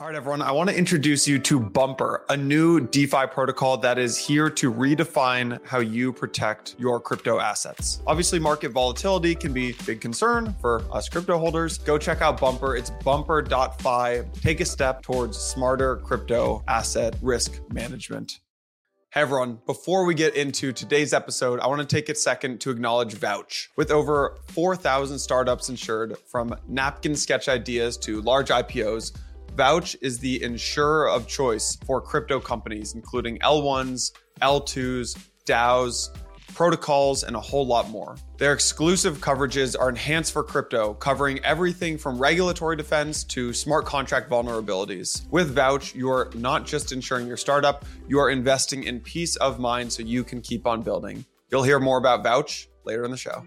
All right, everyone. I want to introduce you to Bumper, a new DeFi protocol that is here to redefine how you protect your crypto assets. Obviously, market volatility can be a big concern for us crypto holders. Go check out Bumper. It's bumper.fi. Take a step towards smarter crypto asset risk management. Hey everyone, before we get into today's episode, I want to take a second to acknowledge Vouch. With over 4,000 startups insured, from napkin sketch ideas to large IPOs, Vouch is the insurer of choice for crypto companies, including L1s, L2s, DAOs, protocols, and a whole lot more. Their exclusive coverages are enhanced for crypto, covering everything from regulatory defense to smart contract vulnerabilities. With Vouch, you're not just insuring your startup, you are investing in peace of mind so you can keep on building. You'll hear more about Vouch later in the show.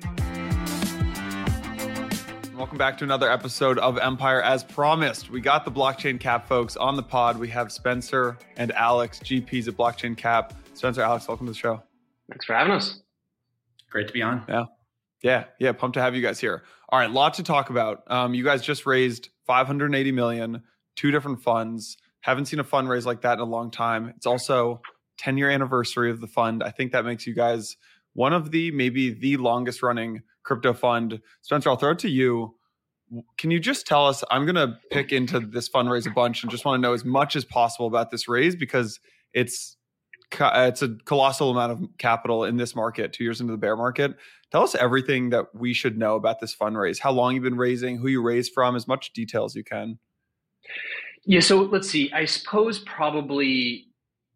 Welcome back to another episode of Empire. As promised, we got the blockchain cap folks on the pod. We have Spencer and Aleks, GPs at Blockchain Cap. Spencer, Aleks, welcome to the show. Thanks for having us. Great to be on. Yeah. Yeah. Yeah. Pumped to have you guys here. All right. Lot to talk about. Um, you guys just raised 580 million, two different funds. Haven't seen a fundraise like that in a long time. It's also 10 year anniversary of the fund. I think that makes you guys one of the maybe the longest running crypto fund. Spencer, I'll throw it to you. Can you just tell us? I'm going to pick into this fundraise a bunch and just want to know as much as possible about this raise because it's it's a colossal amount of capital in this market. Two years into the bear market, tell us everything that we should know about this fundraise. How long you've been raising, who you raised from, as much detail as you can. Yeah. So let's see. I suppose probably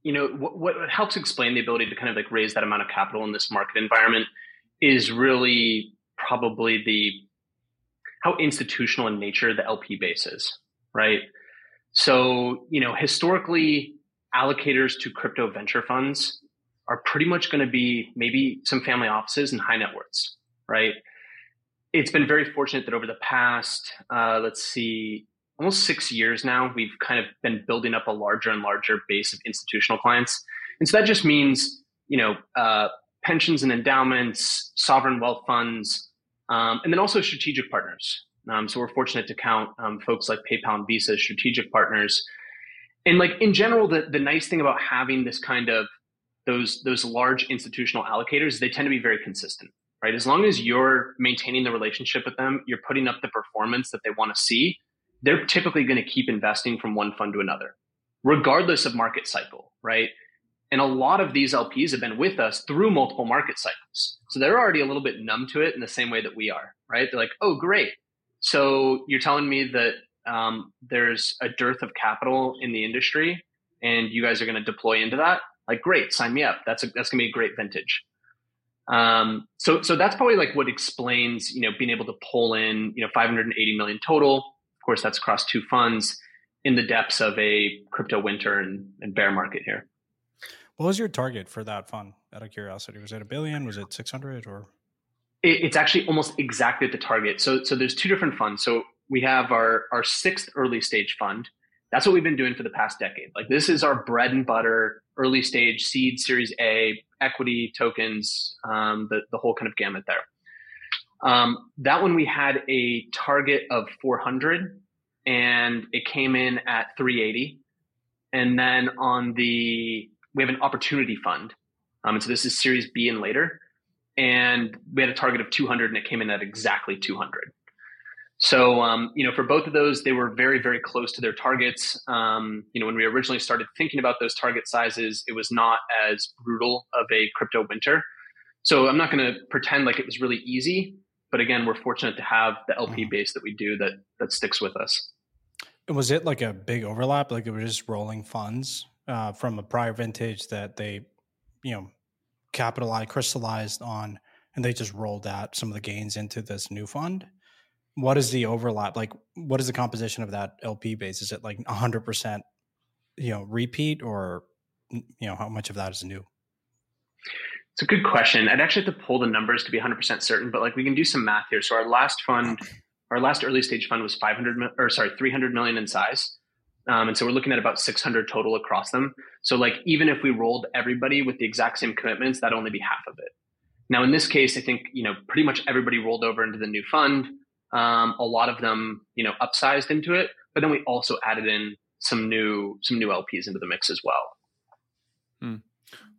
you know what, what helps explain the ability to kind of like raise that amount of capital in this market environment is really probably the how institutional in nature the LP base is, right? So, you know, historically, allocators to crypto venture funds are pretty much going to be maybe some family offices and high net worths, right? It's been very fortunate that over the past, uh, let's see, almost six years now, we've kind of been building up a larger and larger base of institutional clients. And so that just means, you know, uh, pensions and endowments, sovereign wealth funds, um, and then also strategic partners. Um, so we're fortunate to count um, folks like PayPal and Visa as strategic partners. And like in general, the, the nice thing about having this kind of those those large institutional allocators, they tend to be very consistent, right? As long as you're maintaining the relationship with them, you're putting up the performance that they want to see, they're typically going to keep investing from one fund to another, regardless of market cycle, right? And a lot of these LPs have been with us through multiple market cycles. So they're already a little bit numb to it in the same way that we are, right? They're like, oh, great. So you're telling me that um, there's a dearth of capital in the industry and you guys are going to deploy into that? Like, great, sign me up. That's, that's going to be a great vintage. Um, so, so that's probably like what explains, you know, being able to pull in, you know, 580 million total. Of course, that's across two funds in the depths of a crypto winter and, and bear market here. What was your target for that fund? Out of curiosity, was it a billion? Was it six hundred or? It, it's actually almost exactly the target. So, so there's two different funds. So we have our our sixth early stage fund. That's what we've been doing for the past decade. Like this is our bread and butter, early stage seed, Series A, equity tokens, um, the the whole kind of gamut there. Um, that one we had a target of 400, and it came in at 380. And then on the we have an opportunity fund. Um, and so this is series B and later. And we had a target of 200 and it came in at exactly 200. So, um, you know, for both of those, they were very, very close to their targets. Um, you know, when we originally started thinking about those target sizes, it was not as brutal of a crypto winter. So I'm not going to pretend like it was really easy, but again, we're fortunate to have the LP mm-hmm. base that we do that that sticks with us. And Was it like a big overlap? Like it was just rolling funds uh, from a prior vintage that they, you know, capitalized, crystallized on, and they just rolled out some of the gains into this new fund. What is the overlap? Like, what is the composition of that LP base? Is it like 100%, you know, repeat or, you know, how much of that is new? It's a good question. I'd actually have to pull the numbers to be 100% certain, but like we can do some math here. So our last fund, our last early stage fund was 500 or sorry, 300 million in size. Um, and so we're looking at about 600 total across them. So like even if we rolled everybody with the exact same commitments, that'd only be half of it. Now in this case, I think you know pretty much everybody rolled over into the new fund. Um, a lot of them you know upsized into it, but then we also added in some new some new LPs into the mix as well. Hmm.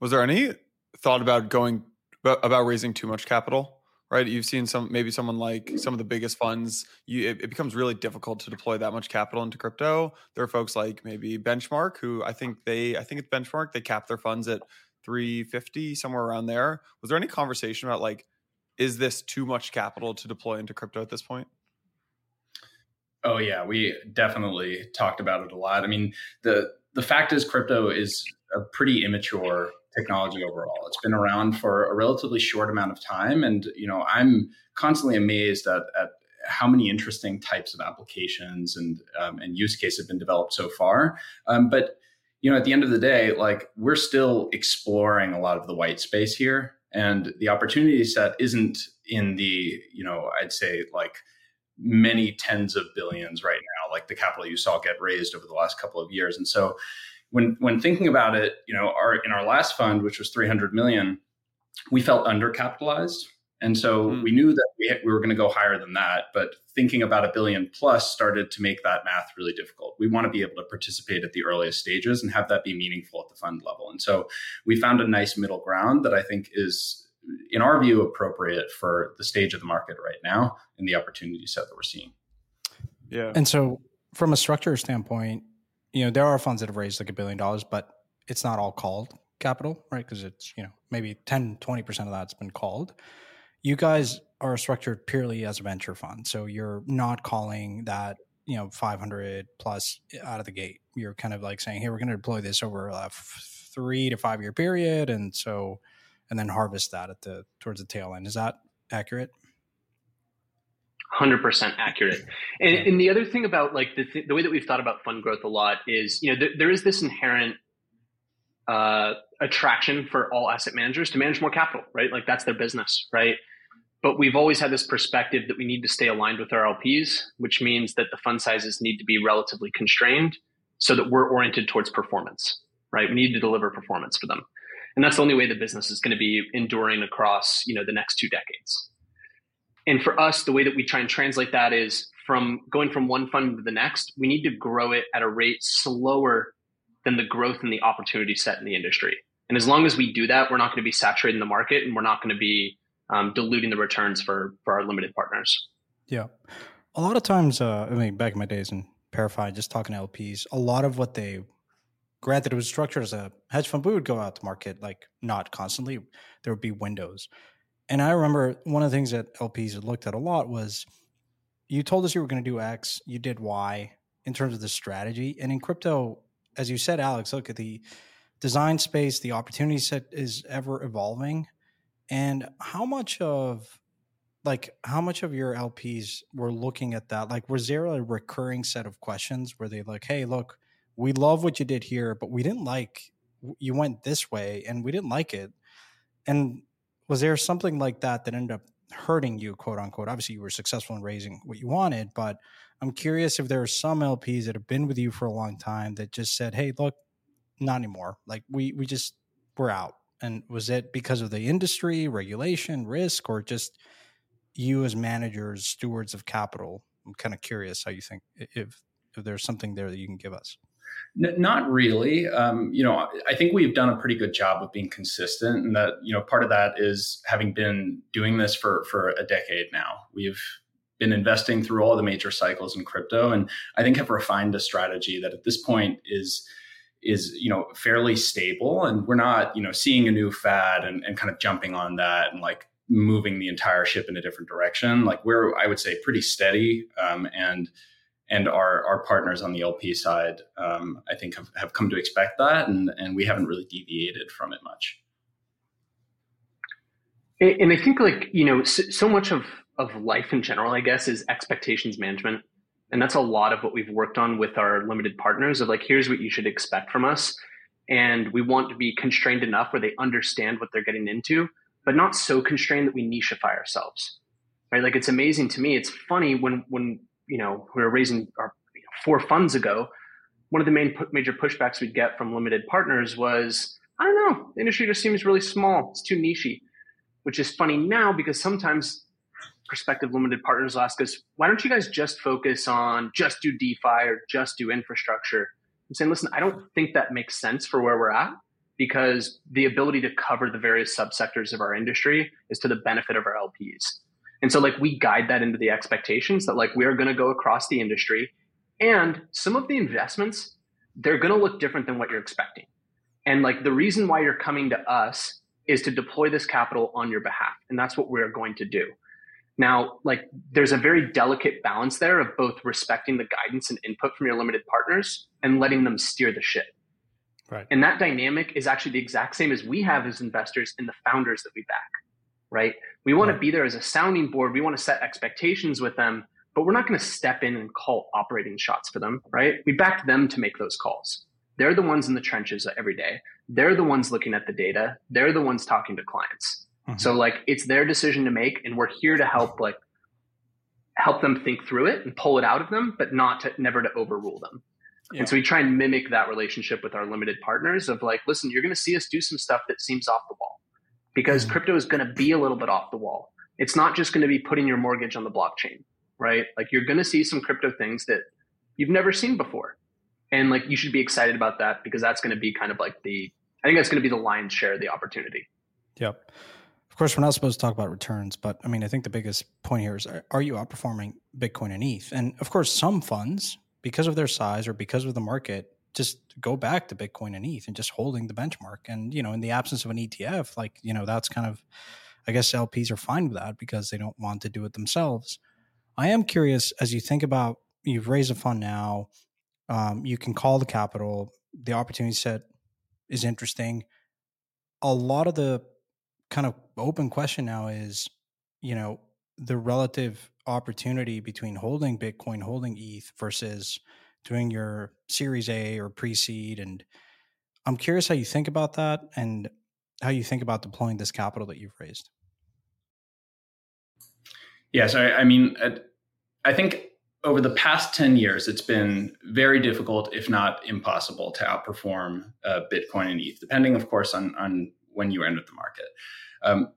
Was there any thought about going about raising too much capital? Right, you've seen some maybe someone like some of the biggest funds. You it, it becomes really difficult to deploy that much capital into crypto. There are folks like maybe Benchmark who I think they I think it's Benchmark they cap their funds at 350 somewhere around there. Was there any conversation about like is this too much capital to deploy into crypto at this point? Oh yeah, we definitely talked about it a lot. I mean, the the fact is crypto is a pretty immature technology overall. It's been around for a relatively short amount of time and you know, I'm constantly amazed at, at how many interesting types of applications and um, and use cases have been developed so far. Um, but you know, at the end of the day, like we're still exploring a lot of the white space here, and the opportunity set isn't in the you know, I'd say like many tens of billions right now, like the capital you saw get raised over the last couple of years. And so when when thinking about it, you know, our in our last fund, which was 300 million, we felt undercapitalized. And so mm. we knew that we, we were going to go higher than that, but thinking about a billion plus started to make that math really difficult. We want to be able to participate at the earliest stages and have that be meaningful at the fund level. And so we found a nice middle ground that I think is in our view, appropriate for the stage of the market right now and the opportunity set that we're seeing. Yeah. And so, from a structure standpoint, you know, there are funds that have raised like a billion dollars, but it's not all called capital, right? Because it's, you know, maybe 10, 20% of that's been called. You guys are structured purely as a venture fund. So you're not calling that, you know, 500 plus out of the gate. You're kind of like saying, hey, we're going to deploy this over a three to five year period. And so, and then harvest that at the towards the tail end. Is that accurate? 100% accurate. And, and, the other thing about like the, th- the way that we've thought about fund growth a lot is, you know, th- there is this inherent uh, attraction for all asset managers to manage more capital, right? Like that's their business, right? But we've always had this perspective that we need to stay aligned with our LPs, which means that the fund sizes need to be relatively constrained so that we're oriented towards performance, right? We need to deliver performance for them and that's the only way the business is going to be enduring across you know the next two decades and for us the way that we try and translate that is from going from one fund to the next we need to grow it at a rate slower than the growth and the opportunity set in the industry. And as long as we do that we're not going to be saturating the market and we're not going to be um, diluting the returns for for our limited partners. Yeah. A lot of times uh, i mean back in my days in ParaFi, just talking to lps a lot of what they granted it was structured as a hedge fund we would go out to market like not constantly. There would be windows and i remember one of the things that lps had looked at a lot was you told us you were going to do x you did y in terms of the strategy. And in crypto as you said Aleks look at the design space the opportunity set is ever evolving. And how much of like how much of your lps were looking at that? Like was there a recurring set of questions where they like hey look we love what you did here, but we didn't like you went this way and we didn't like it. And was there something like that that ended up hurting you, quote unquote? Obviously, you were successful in raising what you wanted, but I'm curious if there are some LPs that have been with you for a long time that just said, "Hey, look, not anymore. Like we we just we're out." And was it because of the industry, regulation, risk, or just you as managers, stewards of capital? I'm kind of curious how you think if if there's something there that you can give us. N- not really. Um, you know, I think we've done a pretty good job of being consistent, and that you know part of that is having been doing this for for a decade now. We've been investing through all the major cycles in crypto, and I think have refined a strategy that at this point is is you know fairly stable, and we're not you know seeing a new fad and, and kind of jumping on that and like moving the entire ship in a different direction. Like we're I would say pretty steady um, and and our our partners on the LP side, um, I think, have, have come to expect that, and and we haven't really deviated from it much. And I think, like you know, so much of of life in general, I guess, is expectations management, and that's a lot of what we've worked on with our limited partners. Of like, here's what you should expect from us, and we want to be constrained enough where they understand what they're getting into, but not so constrained that we nicheify ourselves. Right? Like, it's amazing to me. It's funny when when you know, we were raising our you know, four funds ago, one of the main major pushbacks we'd get from limited partners was, I don't know, the industry just seems really small. It's too nichey, which is funny now because sometimes prospective limited partners ask us, why don't you guys just focus on just do DeFi or just do infrastructure? I'm saying, listen, I don't think that makes sense for where we're at because the ability to cover the various subsectors of our industry is to the benefit of our LPs. And so like we guide that into the expectations that like we are going to go across the industry and some of the investments they're going to look different than what you're expecting. And like the reason why you're coming to us is to deploy this capital on your behalf. And that's what we're going to do. Now, like there's a very delicate balance there of both respecting the guidance and input from your limited partners and letting them steer the ship. Right. And that dynamic is actually the exact same as we have as investors in the founders that we back. Right. We want to be there as a sounding board. We want to set expectations with them, but we're not going to step in and call operating shots for them. Right. We back them to make those calls. They're the ones in the trenches every day. They're the ones looking at the data. They're the ones talking to clients. Mm-hmm. So like it's their decision to make and we're here to help like help them think through it and pull it out of them, but not to never to overrule them. Yeah. And so we try and mimic that relationship with our limited partners of like, listen, you're going to see us do some stuff that seems off the wall because mm-hmm. crypto is going to be a little bit off the wall. It's not just going to be putting your mortgage on the blockchain, right? Like you're going to see some crypto things that you've never seen before. And like you should be excited about that because that's going to be kind of like the I think that's going to be the lion's share of the opportunity. Yep. Of course, we're not supposed to talk about returns, but I mean, I think the biggest point here is are, are you outperforming Bitcoin and ETH? And of course, some funds, because of their size or because of the market, just go back to Bitcoin and ETH and just holding the benchmark. And, you know, in the absence of an ETF, like, you know, that's kind of, I guess LPs are fine with that because they don't want to do it themselves. I am curious as you think about you've raised a fund now, um, you can call the capital, the opportunity set is interesting. A lot of the kind of open question now is, you know, the relative opportunity between holding Bitcoin, holding ETH versus doing your Series A or pre seed. And I'm curious how you think about that and how you think about deploying this capital that you've raised. Yes, I, I mean, I think over the past 10 years, it's been very difficult, if not impossible, to outperform uh, Bitcoin and ETH, depending, of course, on, on when you entered the market. Um,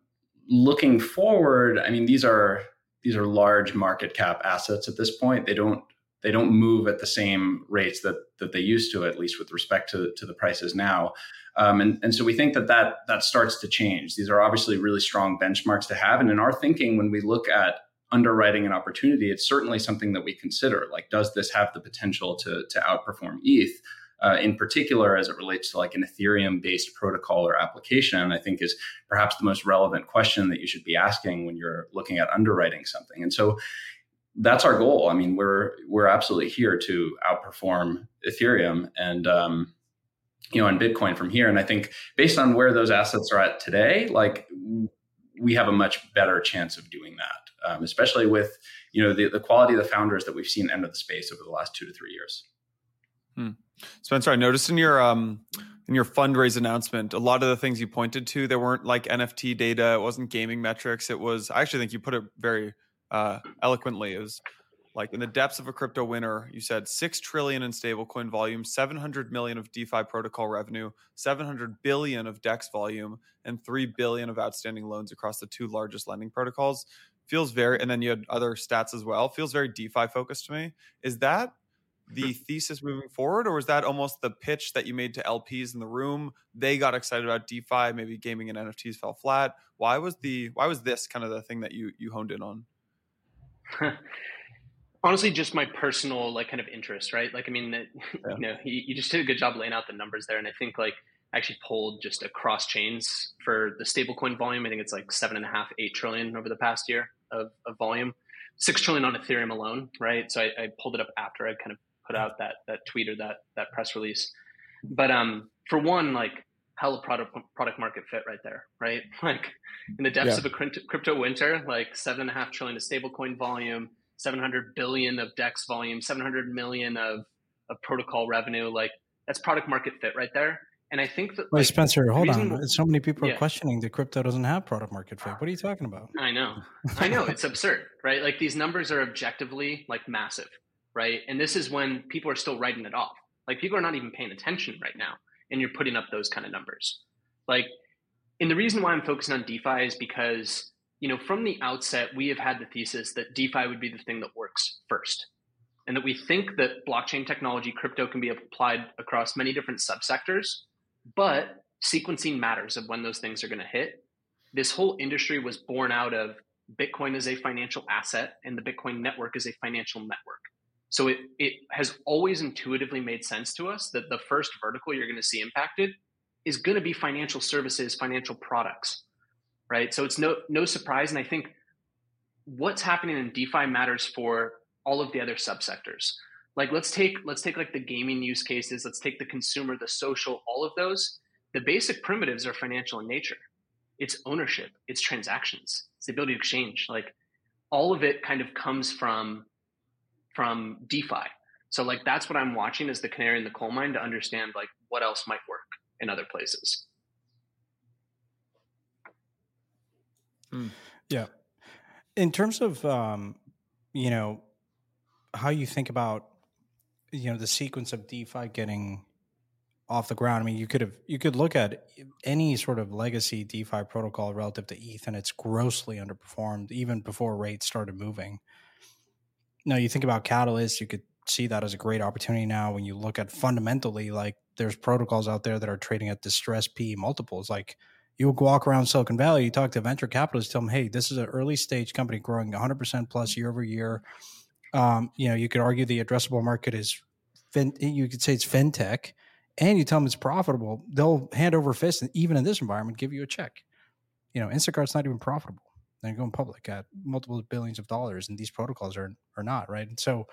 looking forward, I mean, these are these are large market cap assets at this point. They don't they don't move at the same rates that that they used to, at least with respect to, to the prices now. Um, and, and so we think that, that that starts to change. These are obviously really strong benchmarks to have. And in our thinking, when we look at underwriting an opportunity, it's certainly something that we consider. Like, does this have the potential to, to outperform ETH? Uh, in particular, as it relates to like an Ethereum based protocol or application, I think is perhaps the most relevant question that you should be asking when you're looking at underwriting something. And so that's our goal. I mean, we're we're absolutely here to outperform Ethereum and um, you know and Bitcoin from here. And I think based on where those assets are at today, like we have a much better chance of doing that um, especially with you know the, the quality of the founders that we've seen enter the space over the last two to three years. Hmm. Spencer, I noticed in your um, in your fundraise announcement, a lot of the things you pointed to, there weren't like NFT data, it wasn't gaming metrics. It was I actually think you put it very uh, eloquently. It was like in the depths of a crypto winter, you said six trillion in stablecoin volume, seven hundred million of DeFi protocol revenue, seven hundred billion of DEX volume, and three billion of outstanding loans across the two largest lending protocols. Feels very and then you had other stats as well feels very defi focused to me. Is that the thesis moving forward or is that almost the pitch that you made to lps in the room? They got excited about defi maybe gaming and nfts fell flat. Why was the why was this kind of the thing that you you honed in on honestly just my personal like kind of interest right like i mean that yeah. you know you, you just did a good job laying out the numbers there and i think like I actually pulled just across chains for the stablecoin volume. I think it's like seven and a half, eight trillion over the past year of, of volume, six trillion on Ethereum alone, right? So I, I, pulled it up after I kind of put out that that tweet or that that press release. But um, for one, like hell product product market fit right there, right? Like in the depths yeah. of a crypto winter, like seven and a half trillion of stablecoin volume, seven hundred billion of DEX volume, seven hundred million of of protocol revenue, like that's product market fit right there. And I think that. Wait, like, Spencer, hold on. So many people are yeah. questioning that crypto doesn't have product market fit. What are you talking about? I know. I know. It's absurd, right? Like these numbers are objectively like massive, right? And this is when people are still writing it off. Like people are not even paying attention right now. And you're putting up those kind of numbers. Like, and the reason why I'm focusing on DeFi is because, you know, from the outset, we have had the thesis that DeFi would be the thing that works first, and that we think that blockchain technology, crypto can be applied across many different subsectors, but sequencing matters of when those things are going to hit. This whole industry was born out of Bitcoin as a financial asset and the Bitcoin network as a financial network. So it, it has always intuitively made sense to us that the first vertical you're going to see impacted is going to be financial services, financial products, right? So it's no no surprise, and I think what's happening in DeFi matters for all of the other subsectors. Like let's take let's take like the gaming use cases, let's take the consumer, the social, all of those. The basic primitives are financial in nature. It's ownership, it's transactions, it's the ability to exchange. Like all of it kind of comes from from DeFi. So like that's what I'm watching as the canary in the coal mine to understand like what else might work in other places. Hmm. Yeah. In terms of um, you know, how you think about you know the sequence of DeFi getting off the ground. I mean, you could have you could look at any sort of legacy DeFi protocol relative to ETH, and it's grossly underperformed even before rates started moving. Now, you think about Catalyst, you could see that as a great opportunity now when you look at fundamentally like there's protocols out there that are trading at distress P multiples. Like you walk around Silicon Valley, you talk to venture capitalists, tell them, hey, this is an early stage company growing 100% plus year over year. Um, you know, you could argue the addressable market is, fin- you could say it's fintech, and you tell them it's profitable. They'll hand over fist, and even in this environment, give you a check. You know, Instacart's not even profitable. They're going public at multiple billions of dollars, and these protocols are are not right. And so,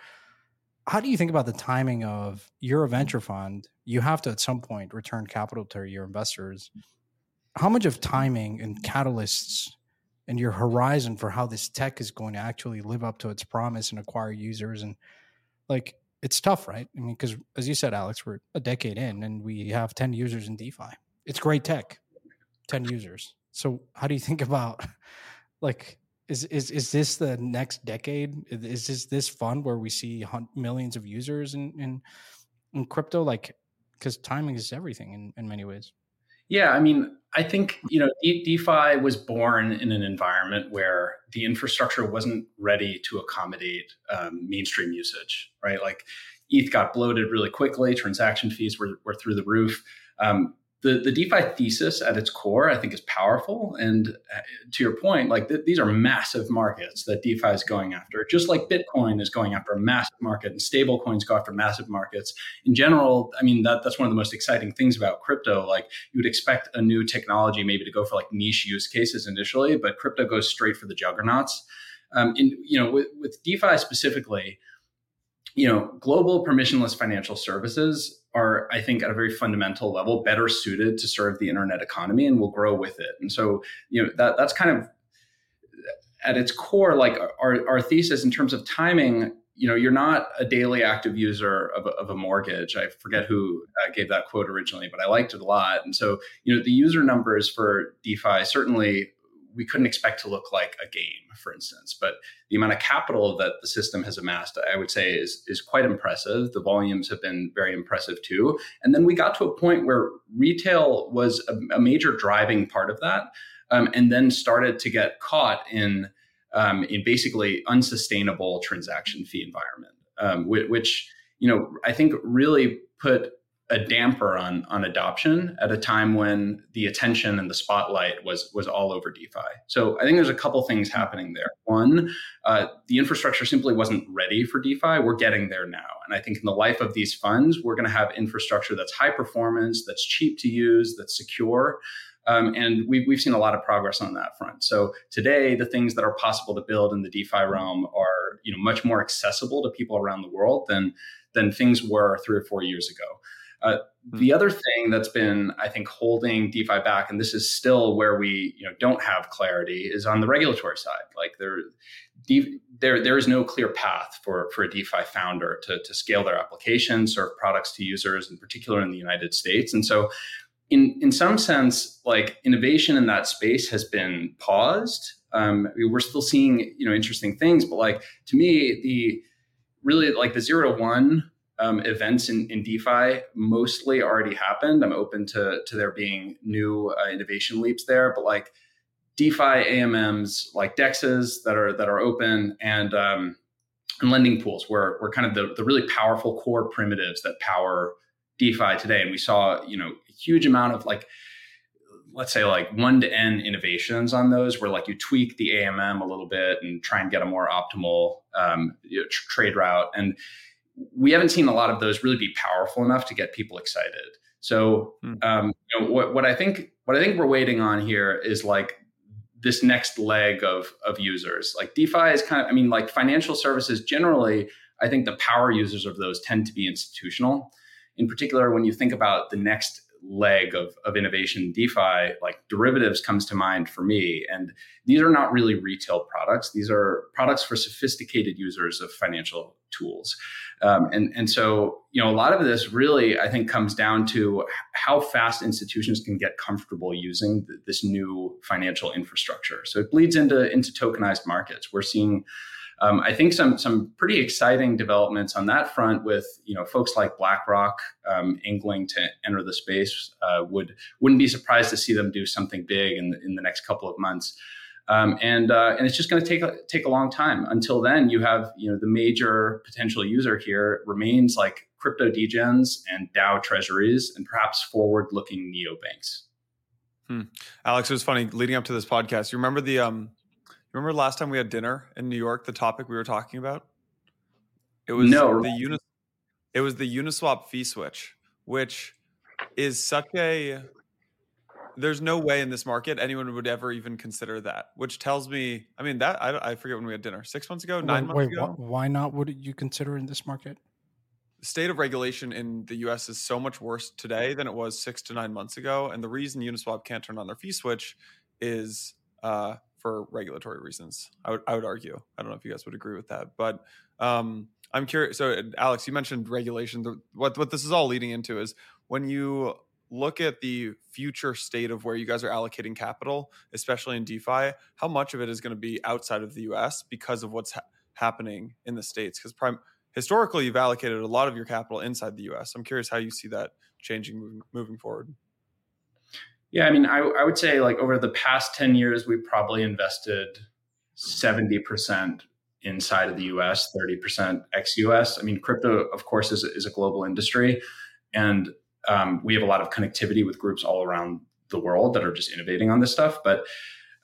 how do you think about the timing of you're a venture fund? You have to at some point return capital to your investors. How much of timing and catalysts and your horizon for how this tech is going to actually live up to its promise and acquire users and like it's tough, right? I mean, because as you said, Aleks, we're a decade in and we have 10 users in DeFi. It's great tech, 10 users. So how do you think about like is is is this the next decade? Is this this fun where we see millions of users in in, in crypto? Like, because timing is everything in in many ways. Yeah, I mean, I think you know De- DeFi was born in an environment where the infrastructure wasn't ready to accommodate um, mainstream usage, right? Like ETH got bloated really quickly, transaction fees were, were through the roof. Um, the, the DeFi thesis at its core, I think, is powerful. And uh, to your point, like th- these are massive markets that DeFi is going after, just like Bitcoin is going after a massive market and stable coins go after massive markets. In general, I mean, that, that's one of the most exciting things about crypto. Like you would expect a new technology maybe to go for like niche use cases initially, but crypto goes straight for the juggernauts. Um, in, you know, with, with DeFi specifically, you know, global permissionless financial services are, I think, at a very fundamental level, better suited to serve the internet economy and will grow with it. And so, you know, that that's kind of at its core, like our, our thesis in terms of timing, you know, you're not a daily active user of a, of a mortgage. I forget who uh, gave that quote originally, but I liked it a lot. And so, you know, the user numbers for DeFi certainly we couldn't expect to look like a game, for instance. But the amount of capital that the system has amassed, I would say, is is quite impressive. The volumes have been very impressive too. And then we got to a point where retail was a, a major driving part of that, um, and then started to get caught in um, in basically unsustainable transaction fee environment, um, which, which you know I think really put a damper on on adoption at a time when the attention and the spotlight was was all over DeFi. So I think there's a couple things happening there. One, uh, the infrastructure simply wasn't ready for DeFi. We're getting there now, and I think in the life of these funds, we're going to have infrastructure that's high performance, that's cheap to use, that's secure. Um, and we've, we've seen a lot of progress on that front. So today, the things that are possible to build in the DeFi realm are you know much more accessible to people around the world than than things were three or four years ago. Uh, hmm. the other thing that's been, I think, holding DeFi back, and this is still where we you know don't have clarity, is on the regulatory side. Like there, there, there is no clear path for for a DeFi founder to to scale their application, serve products to users, in particular in the United States. And so, in in some sense, like innovation in that space has been paused. Um, we're still seeing you know interesting things, but like to me, the really like the zero to one um, events in, in DeFi mostly already happened. I'm open to, to there being new uh, innovation leaps there, but like DeFi AMMs, like DEXs that are that are open, and um, and lending pools were, were kind of the, the really powerful core primitives that power DeFi today. And we saw, you know, a huge amount of like, let's say like one to n innovations on those where like you tweak the AMM a little bit and try and get a more optimal um, you know, tr- trade route. And we haven't seen a lot of those really be powerful enough to get people excited. So hmm. um, you know, what, what I think what I think we're waiting on here is like this next leg of of users. Like DeFi is kind of, I mean, like financial services generally, I think the power users of those tend to be institutional. In particular, when you think about the next leg of, of innovation DeFi, like derivatives comes to mind for me. And these are not really retail products. These are products for sophisticated users of financial tools. Um, and, and so, you know, a lot of this really, I think, comes down to how fast institutions can get comfortable using th- this new financial infrastructure. So it bleeds into, into tokenized markets. We're seeing um, I think some some pretty exciting developments on that front with you know folks like BlackRock um, angling to enter the space. Uh, would wouldn't be surprised to see them do something big in the, in the next couple of months. Um, and uh, and it's just going to take a, take a long time. Until then, you have you know the major potential user here remains like crypto degens and DAO treasuries and perhaps forward looking neobanks. Hmm. Aleks, it was funny leading up to this podcast. You remember the um Remember last time we had dinner in New York? The topic we were talking about. It was no. the Unis- It was the Uniswap fee switch, which is such a. There's no way in this market anyone would ever even consider that. Which tells me, I mean, that I, I forget when we had dinner. Six months ago, nine wait, months wait, ago. Why not? Would you consider in this market? The state of regulation in the U.S. is so much worse today than it was six to nine months ago, and the reason Uniswap can't turn on their fee switch is uh, for regulatory reasons. I would I would argue. I don't know if you guys would agree with that, but um, I'm curious. So, Aleks, you mentioned regulation. What what this is all leading into is when you look at the future state of where you guys are allocating capital, especially in DeFi, how much of it is going to be outside of the US because of what's ha- happening in the states? Because prime historically, you've allocated a lot of your capital inside the US. I'm curious how you see that changing moving, moving forward. Yeah, I mean, I, I would say like over the past 10 years, we probably invested 70% inside of the US, 30% ex US. I mean, crypto, of course, is, is a global industry. And um, we have a lot of connectivity with groups all around the world that are just innovating on this stuff. But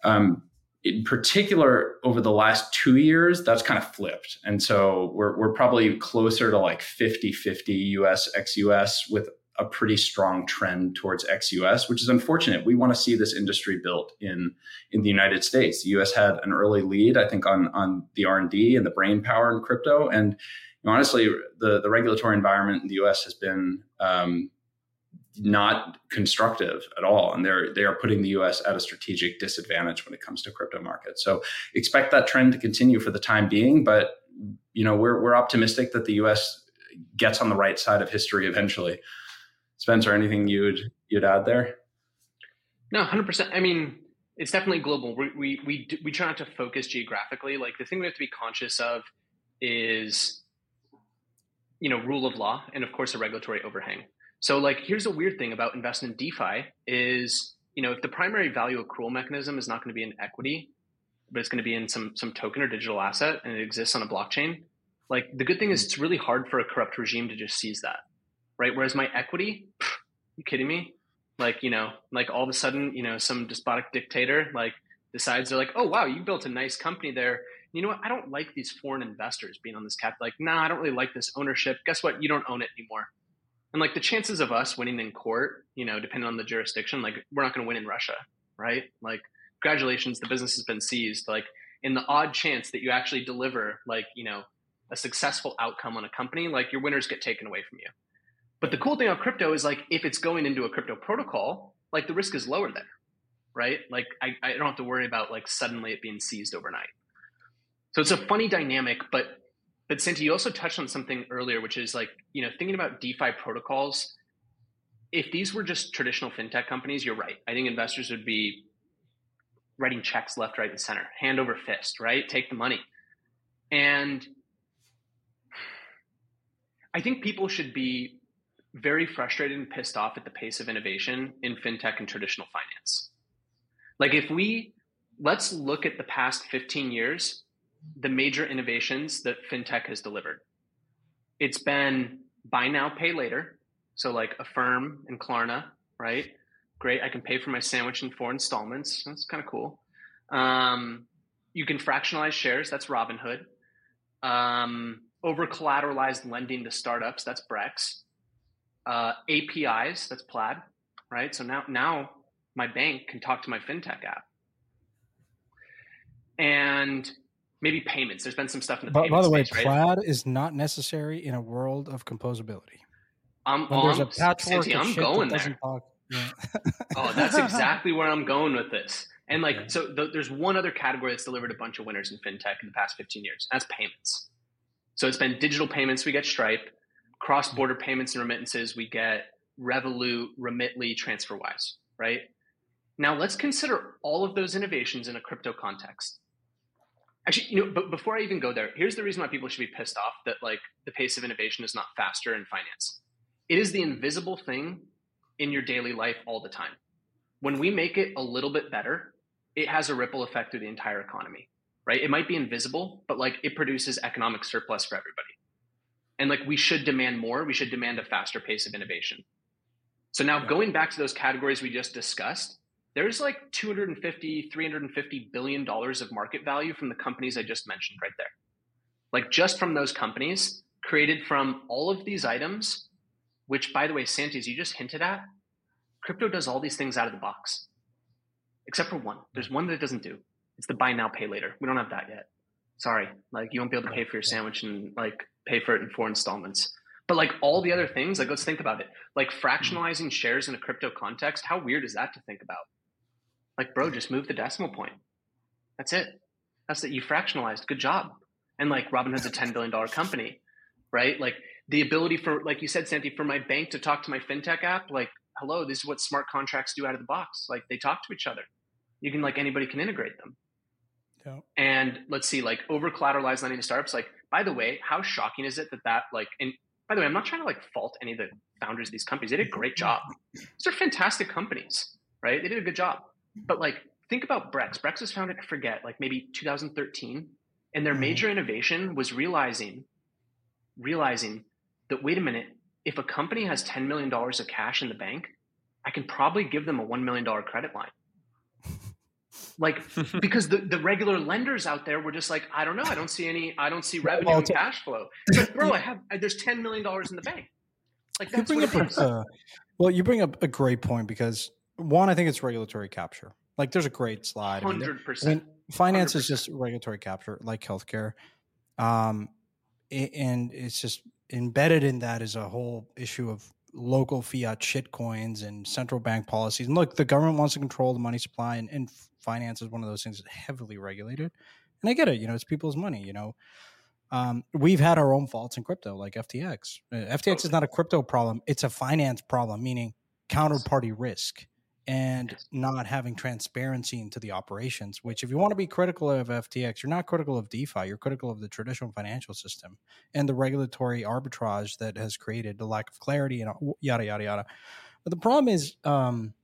um, in particular, over the last two years, that's kind of flipped. And so we're, we're probably closer to like 50 50 US ex US with a pretty strong trend towards ex-US, which is unfortunate. We want to see this industry built in in the United States. The US had an early lead, I think, on on the R and the brain power in crypto. And honestly, the the regulatory environment in the US has been um, not constructive at all, and they're they are putting the U.S. at a strategic disadvantage when it comes to crypto markets. So expect that trend to continue for the time being, but you know we're we're optimistic that the U.S. gets on the right side of history eventually. Spencer, anything you'd you'd add there? No, hundred percent. I mean, it's definitely global. We we we we try not to focus geographically. Like the thing we have to be conscious of is, you know, rule of law and of course a regulatory overhang. So like, here's a weird thing about investment in DeFi is, you know, if the primary value accrual mechanism is not going to be in equity, but it's going to be in some some token or digital asset, and it exists on a blockchain. Like the good thing is, it's really hard for a corrupt regime to just seize that right? Whereas my equity, pff, you kidding me? Like, you know, like all of a sudden, you know, some despotic dictator like decides they're like, oh wow, you built a nice company there. You know what? I don't like these foreign investors being on this cap. Like, nah, I don't really like this ownership. Guess what? You don't own it anymore. And like the chances of us winning in court, you know, depending on the jurisdiction, like we're not going to win in Russia, right? Like, congratulations, the business has been seized. Like, in the odd chance that you actually deliver, like, you know, a successful outcome on a company, like your winners get taken away from you. But the cool thing about crypto is like if it's going into a crypto protocol, like the risk is lower there, right? Like I, I don't have to worry about like suddenly it being seized overnight. So it's a funny dynamic, but but Santi, you also touched on something earlier, which is like, you know, thinking about DeFi protocols. If these were just traditional fintech companies, you're right. I think investors would be writing checks left, right, and center, hand over fist, right? Take the money. And I think people should be very frustrated and pissed off at the pace of innovation in fintech and traditional finance. Like if we let's look at the past 15 years, the major innovations that fintech has delivered. It's been buy now, pay later. So like Affirm and Klarna, right? Great. I can pay for my sandwich in four installments. That's kind of cool. Um, you can fractionalize shares. That's Robinhood. Um, over collateralized lending to startups. That's Brex. Uh, APIs. That's Plaid, right? So now, now my bank can talk to my fintech app. And maybe payments. There's been some stuff in the by, by the way, space, plaid is not necessary in a world of composability. I'm, When oh, there's a I'm- patchwork Santi, I'm shit that going there. talk- yeah. Oh, that's exactly where I'm going with this. And like, Yeah. so th- there's one other category that's delivered a bunch of winners in fintech in the past 15 years. That's payments. So it's been digital payments. We get Stripe, cross-border mm-hmm. payments and remittances. We get Revolut, Remitly, TransferWise. Right now, let's consider all of those innovations in a crypto context. Actually, you know, but before I even go there, here's the reason why people should be pissed off that like the pace of innovation is not faster in finance. It is the invisible thing in your daily life all the time. When we make it a little bit better, it has a ripple effect through the entire economy, right? It might be invisible, but like it produces economic surplus for everybody. And like we should demand more, we should demand a faster pace of innovation. So now going back to those categories we just discussed, there's like 250, 350 billion dollars of market value from the companies I just mentioned right there. Like just from those companies created from all of these items, which by the way, Santi, as you just hinted at, crypto does all these things out of the box. Except for one. There's one that it doesn't do. It's the buy now, pay later. We don't have that yet. Sorry. Like you won't be able to pay for your sandwich and like pay for it in four installments. But like all the other things, like let's think about it. Like mm-hmm. fractionalizing shares in a crypto context, how weird is that to think about? Like, bro, just move the decimal point. That's it. That's that you fractionalized. Good job. And like Robinhood's a $10 billion company, right? Like the ability for, like you said, Santi, for my bank to talk to my fintech app, like, hello, this is what smart contracts do out of the box. Like they talk to each other. You can like anybody can integrate them. Yeah. And let's see, like over collateralized lending to startups. Like, by the way, how shocking is it that that like, and by the way, I'm not trying to like fault any of the founders of these companies. They did a great job. These are fantastic companies, right? They did a good job. But like, think about Brex. Brex was founded, I forget, like maybe 2013, and their Mhm. major innovation was realizing, realizing that wait a minute, if a company has 10 million dollars of cash in the bank, I can probably give them a one million dollar credit line. Like because the, the regular lenders out there were just like, I don't know, I don't see any, I don't see revenue well, and cash flow. It's like, bro, I have, there's ten million dollars in the bank. Like you that's bring what up it is. a, uh, well, you bring up a great point because one, I think it's regulatory capture. Like, there's a great slide. I mean, there- Hundred percent. finance is just regulatory capture, like healthcare, um, and it's just embedded in that is a whole issue of local fiat shit coins and central bank policies. And look, the government wants to control the money supply, and, and finance is one of those things that's heavily regulated. And I get it, you know, it's people's money, you know. Um, we've had our own faults in crypto, like FTX. Uh, FTX is not a crypto problem; it's a finance problem, meaning counterparty risk and not having transparency into the operations. Which, if you want to be critical of FTX, you're not critical of DeFi. You're critical of the traditional financial system and the regulatory arbitrage that has created the lack of clarity and yada yada yada. But the problem is, um,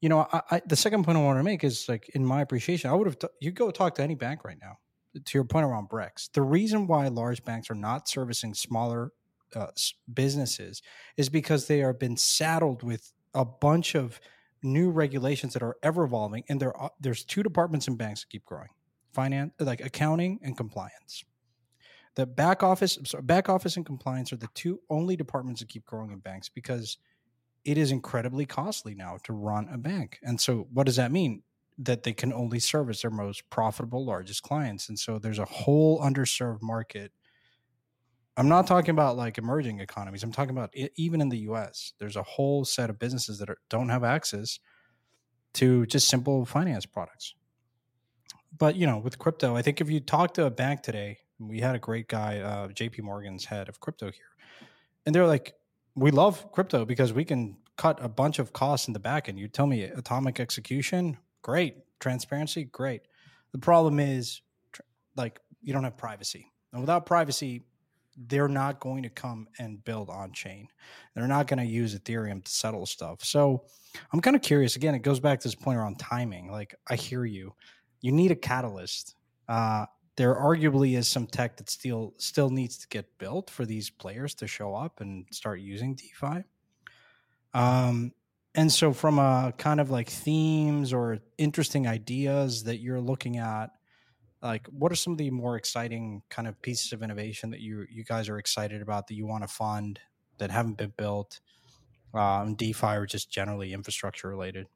you know, I, I, the second point I want to make is like in my appreciation, I would have t- you go talk to any bank right now. To your point around Brex, the reason why large banks are not servicing smaller uh, businesses is because they are been saddled with a bunch of new regulations that are ever evolving, and there are, there's two departments in banks that keep growing: finance, like accounting and compliance. The back office, sorry, back office and compliance are the two only departments that keep growing in banks because it is incredibly costly now to run a bank. And so, what does that mean? That they can only service their most profitable, largest clients. And so, there's a whole underserved market. I'm not talking about like emerging economies. I'm talking about e- even in the US, there's a whole set of businesses that are, don't have access to just simple finance products. But, you know, with crypto, I think if you talk to a bank today, we had a great guy, uh, JP Morgan's head of crypto here, and they're like, we love crypto because we can cut a bunch of costs in the back end. You tell me atomic execution, great. Transparency, great. The problem is, like, you don't have privacy. And without privacy, they're not going to come and build on chain. They're not going to use Ethereum to settle stuff. So I'm kind of curious. Again, it goes back to this point around timing. Like, I hear you. You need a catalyst. Uh, there arguably is some tech that still still needs to get built for these players to show up and start using DeFi. Um, and so, from a kind of like themes or interesting ideas that you're looking at, like what are some of the more exciting kind of pieces of innovation that you you guys are excited about that you want to fund that haven't been built, um, DeFi or just generally infrastructure related?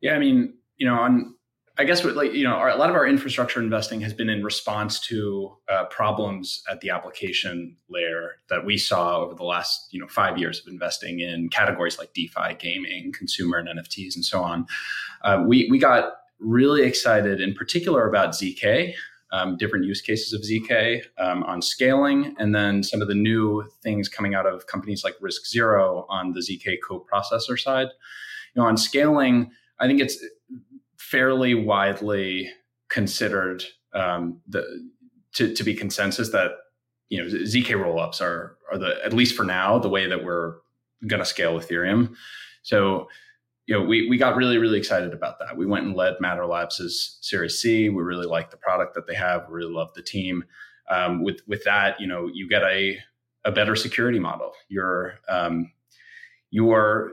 Yeah, I mean, you know, on I guess what, like you know, our, a lot of our infrastructure investing has been in response to uh, problems at the application layer that we saw over the last you know five years of investing in categories like DeFi, gaming, consumer, and NFTs, and so on. Uh, we we got really excited, in particular, about zk. Um, different use cases of zk um, on scaling, and then some of the new things coming out of companies like RISC Zero on the zk co-processor side. You know, on scaling, I think it's fairly widely considered um, the to, to be consensus that you know zk rollups are are the at least for now the way that we're going to scale ethereum so you know we, we got really really excited about that we went and led matter labs' series c we really like the product that they have we really love the team um, with with that you know you get a a better security model you're um, you're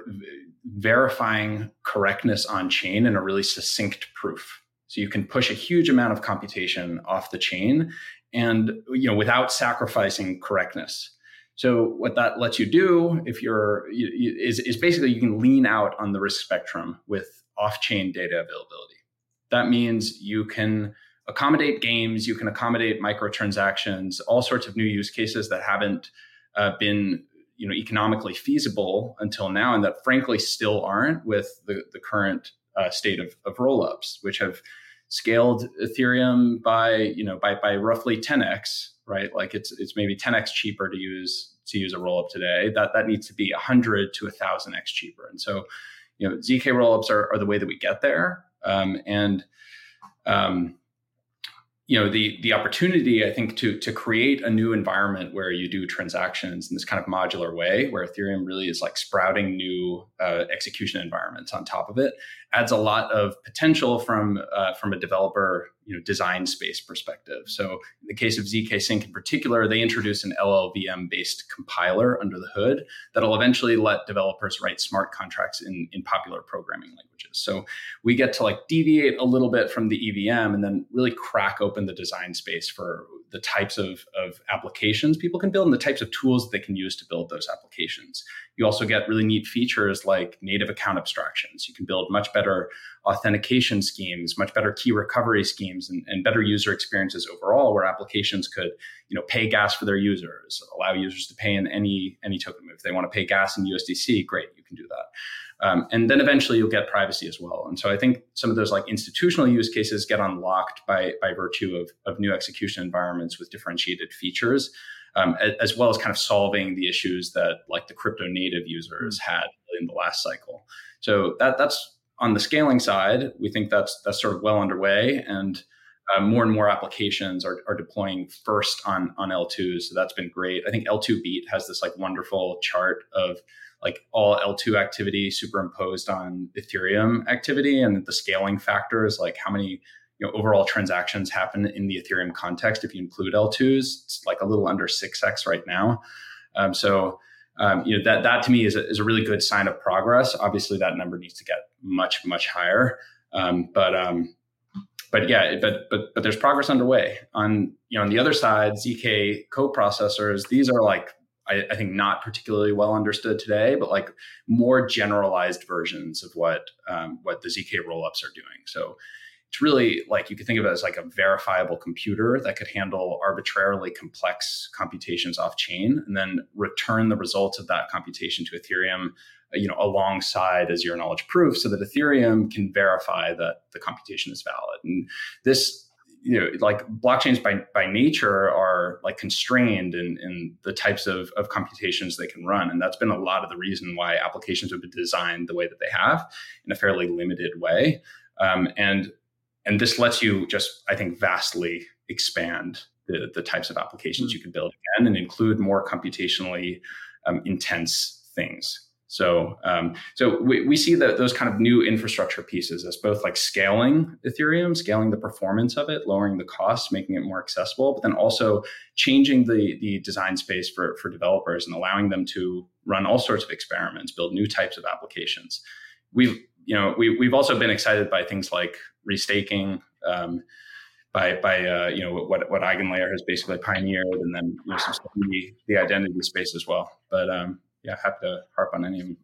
verifying correctness on chain in a really succinct proof. So you can push a huge amount of computation off the chain and you know without sacrificing correctness. So what that lets you do if you're is, is basically you can lean out on the risk spectrum with off-chain data availability. That means you can accommodate games, you can accommodate microtransactions, all sorts of new use cases that haven't uh, been you know economically feasible until now, and that frankly still aren't with the the current uh, state of, of rollups, which have scaled Ethereum by you know by by roughly 10x, right? Like it's it's maybe 10x cheaper to use to use a rollup today. That that needs to be 100 to 1000x cheaper, and so you know zk rollups are, are the way that we get there, um, and um, you know the the opportunity i think to to create a new environment where you do transactions in this kind of modular way where ethereum really is like sprouting new uh, execution environments on top of it adds a lot of potential from uh, from a developer you know design space perspective. So in the case of zk sync in particular, they introduce an LLVM based compiler under the hood that'll eventually let developers write smart contracts in in popular programming languages. So we get to like deviate a little bit from the EVM and then really crack open the design space for the types of, of applications people can build and the types of tools that they can use to build those applications. You also get really neat features like native account abstractions. You can build much better authentication schemes, much better key recovery schemes, and, and better user experiences overall, where applications could, you know, pay gas for their users, allow users to pay in any any token. Move. If they want to pay gas in USDC, great, you. Um, and then eventually you'll get privacy as well. And so I think some of those like institutional use cases get unlocked by, by virtue of, of new execution environments with differentiated features, um, as well as kind of solving the issues that like the crypto native users hmm. had in the last cycle. So that that's on the scaling side. We think that's that's sort of well underway, and uh, more and more applications are, are deploying first on on L2. So that's been great. I think L2 Beat has this like wonderful chart of like all L2 activity superimposed on Ethereum activity, and the scaling factor is like how many you know overall transactions happen in the Ethereum context if you include L2s. It's like a little under six x right now. Um, so um, you know that that to me is a, is a really good sign of progress. Obviously, that number needs to get much much higher. Um, but um, but yeah, but but but there's progress underway. On you know on the other side, zk co-processors. These are like I, I, think not particularly well understood today, but like more generalized versions of what um, what the zk rollups are doing. So it's really like you could think of it as like a verifiable computer that could handle arbitrarily complex computations off chain and then return the results of that computation to Ethereum you know alongside a zero knowledge proof so that ethereum can verify that the computation is valid and this you know like blockchains by by nature are like constrained in in the types of of computations they can run. And that's been a lot of the reason why applications have been designed the way that they have in a fairly limited way. Um, and and this lets you just i think vastly expand the the types of applications mm-hmm. you can build again and include more computationally um, intense things So, um, so we, we see that those kind of new infrastructure pieces as both like scaling Ethereum, scaling the performance of it, lowering the cost, making it more accessible, but then also changing the the design space for for developers and allowing them to run all sorts of experiments, build new types of applications. We've you know we we've also been excited by things like restaking. Um, by by uh, you know what what EigenLayer has basically pioneered, and then you know, the, the identity space as well. But um, yeah, happy to harp on any of them.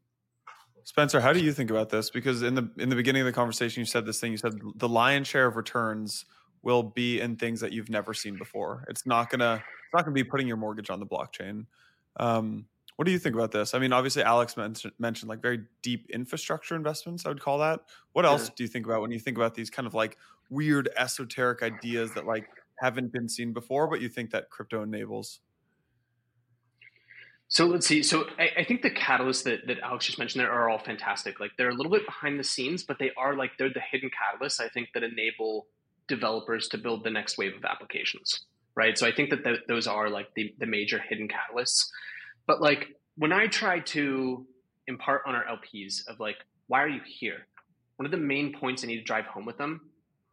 Spencer, how do you think about this? Because in the in the beginning of the conversation, you said this thing. You said the lion's share of returns will be in things that you've never seen before. It's not gonna it's not gonna be putting your mortgage on the blockchain. Um, what do you think about this? I mean, obviously, Aleks mentioned, mentioned like very deep infrastructure investments. I would call that. What else yeah. do you think about when you think about these kind of like weird esoteric ideas that like haven't been seen before, but you think that crypto enables? So let's see. So I, I, think the catalysts that, that Aleks just mentioned there are all fantastic. Like they're a little bit behind the scenes, but they are like they're the hidden catalysts I think that enable developers to build the next wave of applications. Right. So I think that th- those are like the, the major hidden catalysts. But like when I try to impart on our LPs of like, why are you here? One of the main points I need to drive home with them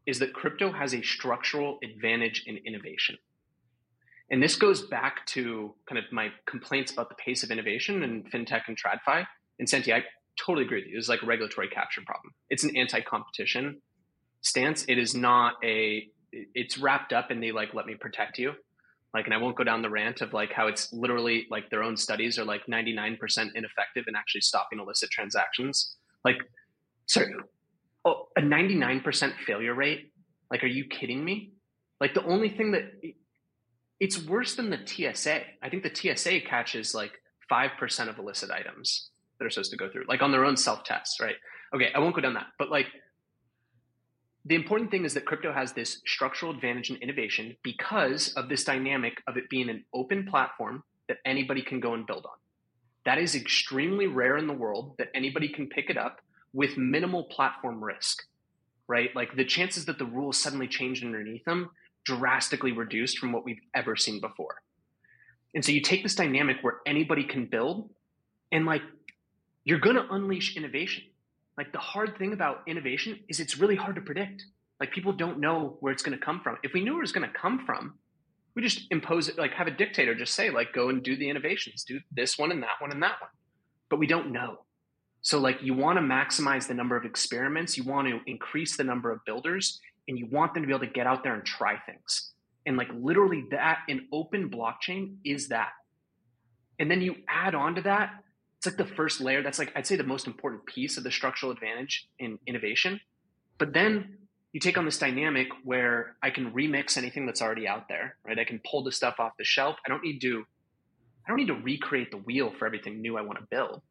is that crypto has a structural advantage in innovation. And this goes back to kind of my complaints about the pace of innovation in fintech and TradFi. And Santi, I totally agree with you. It's like a regulatory capture problem. It's an anti-competition stance. It is not a. It's wrapped up in the like, let me protect you. Like, and I won't go down the rant of like how it's literally like their own studies are like 99% ineffective in actually stopping illicit transactions. Like, sorry, oh, a 99% failure rate. Like, are you kidding me? Like, the only thing that it's worse than the TSA. I think the TSA catches like 5% of illicit items that are supposed to go through, like on their own self tests, right? Okay, I won't go down that. But like the important thing is that crypto has this structural advantage in innovation because of this dynamic of it being an open platform that anybody can go and build on. That is extremely rare in the world that anybody can pick it up with minimal platform risk, right? Like the chances that the rules suddenly change underneath them drastically reduced from what we've ever seen before. And so you take this dynamic where anybody can build and like you're going to unleash innovation. Like the hard thing about innovation is it's really hard to predict. Like people don't know where it's going to come from. If we knew where it's going to come from, we just impose it, like have a dictator just say like go and do the innovations, do this one and that one and that one. But we don't know. So like you want to maximize the number of experiments, you want to increase the number of builders, and you want them to be able to get out there and try things. And like literally that an open blockchain is that. And then you add on to that, it's like the first layer. That's like I'd say the most important piece of the structural advantage in innovation. But then you take on this dynamic where I can remix anything that's already out there, right? I can pull the stuff off the shelf. I don't need to I don't need to recreate the wheel for everything new I want to build.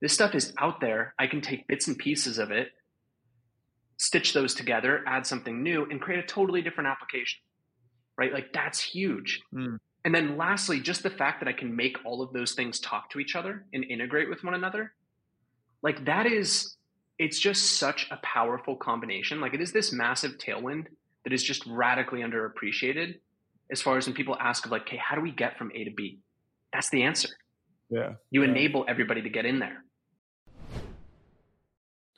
This stuff is out there. I can take bits and pieces of it stitch those together, add something new, and create a totally different application. Right? Like that's huge. Mm. And then lastly, just the fact that I can make all of those things talk to each other and integrate with one another, like that is, it's just such a powerful combination. Like it is this massive tailwind that is just radically underappreciated as far as when people ask of like, okay, how do we get from A to B? That's the answer. Yeah. You yeah. enable everybody to get in there.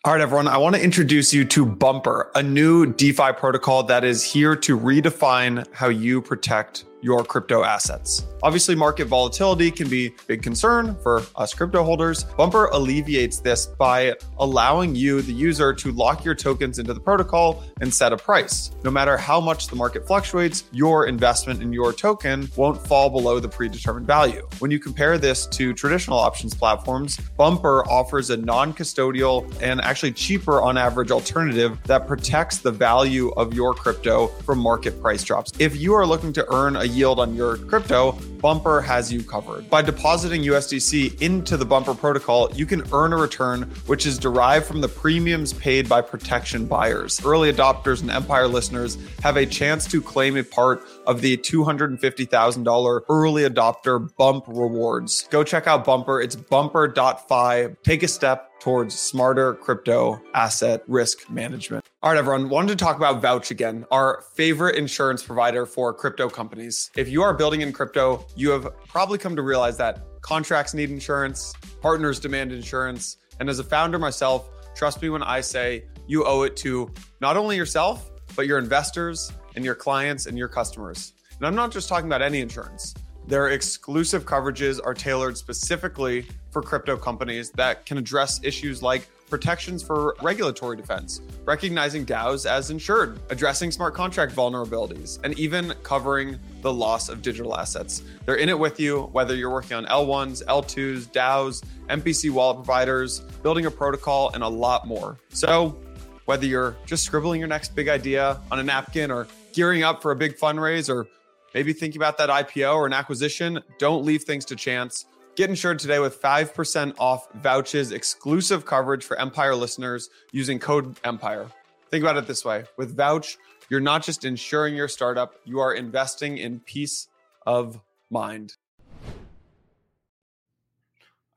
All right, everyone. I want to introduce you to Bumper, a new DeFi protocol that is here to redefine how you protect your crypto assets. Obviously, market volatility can be a big concern for us crypto holders. Bumper alleviates this by allowing you, the user, to lock your tokens into the protocol and set a price. No matter how much the market fluctuates, your investment in your token won't fall below the predetermined value. When you compare this to traditional options platforms, Bumper offers a non custodial and actually cheaper on average alternative that protects the value of your crypto from market price drops. If you are looking to earn a yield on your crypto, Bumper has you covered. By depositing USDC into the Bumper protocol, you can earn a return which is derived from the premiums paid by protection buyers. Early adopters and Empire listeners have a chance to claim a part of the $250,000 early adopter bump rewards. Go check out Bumper. It's bumper.fi. Take a step towards smarter crypto asset risk management. All right, everyone, wanted to talk about Vouch again, our favorite insurance provider for crypto companies. If you are building in crypto, you have probably come to realize that contracts need insurance, partners demand insurance. And as a founder myself, trust me when I say you owe it to not only yourself, but your investors and your clients and your customers. And I'm not just talking about any insurance. Their exclusive coverages are tailored specifically for crypto companies that can address issues like protections for regulatory defense, recognizing DAOs as insured, addressing smart contract vulnerabilities, and even covering the loss of digital assets. They're in it with you, whether you're working on L1s, L2s, DAOs, MPC wallet providers, building a protocol, and a lot more. So, whether you're just scribbling your next big idea on a napkin or gearing up for a big fundraise or maybe thinking about that IPO or an acquisition, don't leave things to chance. Get insured today with 5% off Vouch's exclusive coverage for Empire listeners using code EMPIRE. Think about it this way with Vouch, you're not just insuring your startup, you are investing in peace of mind.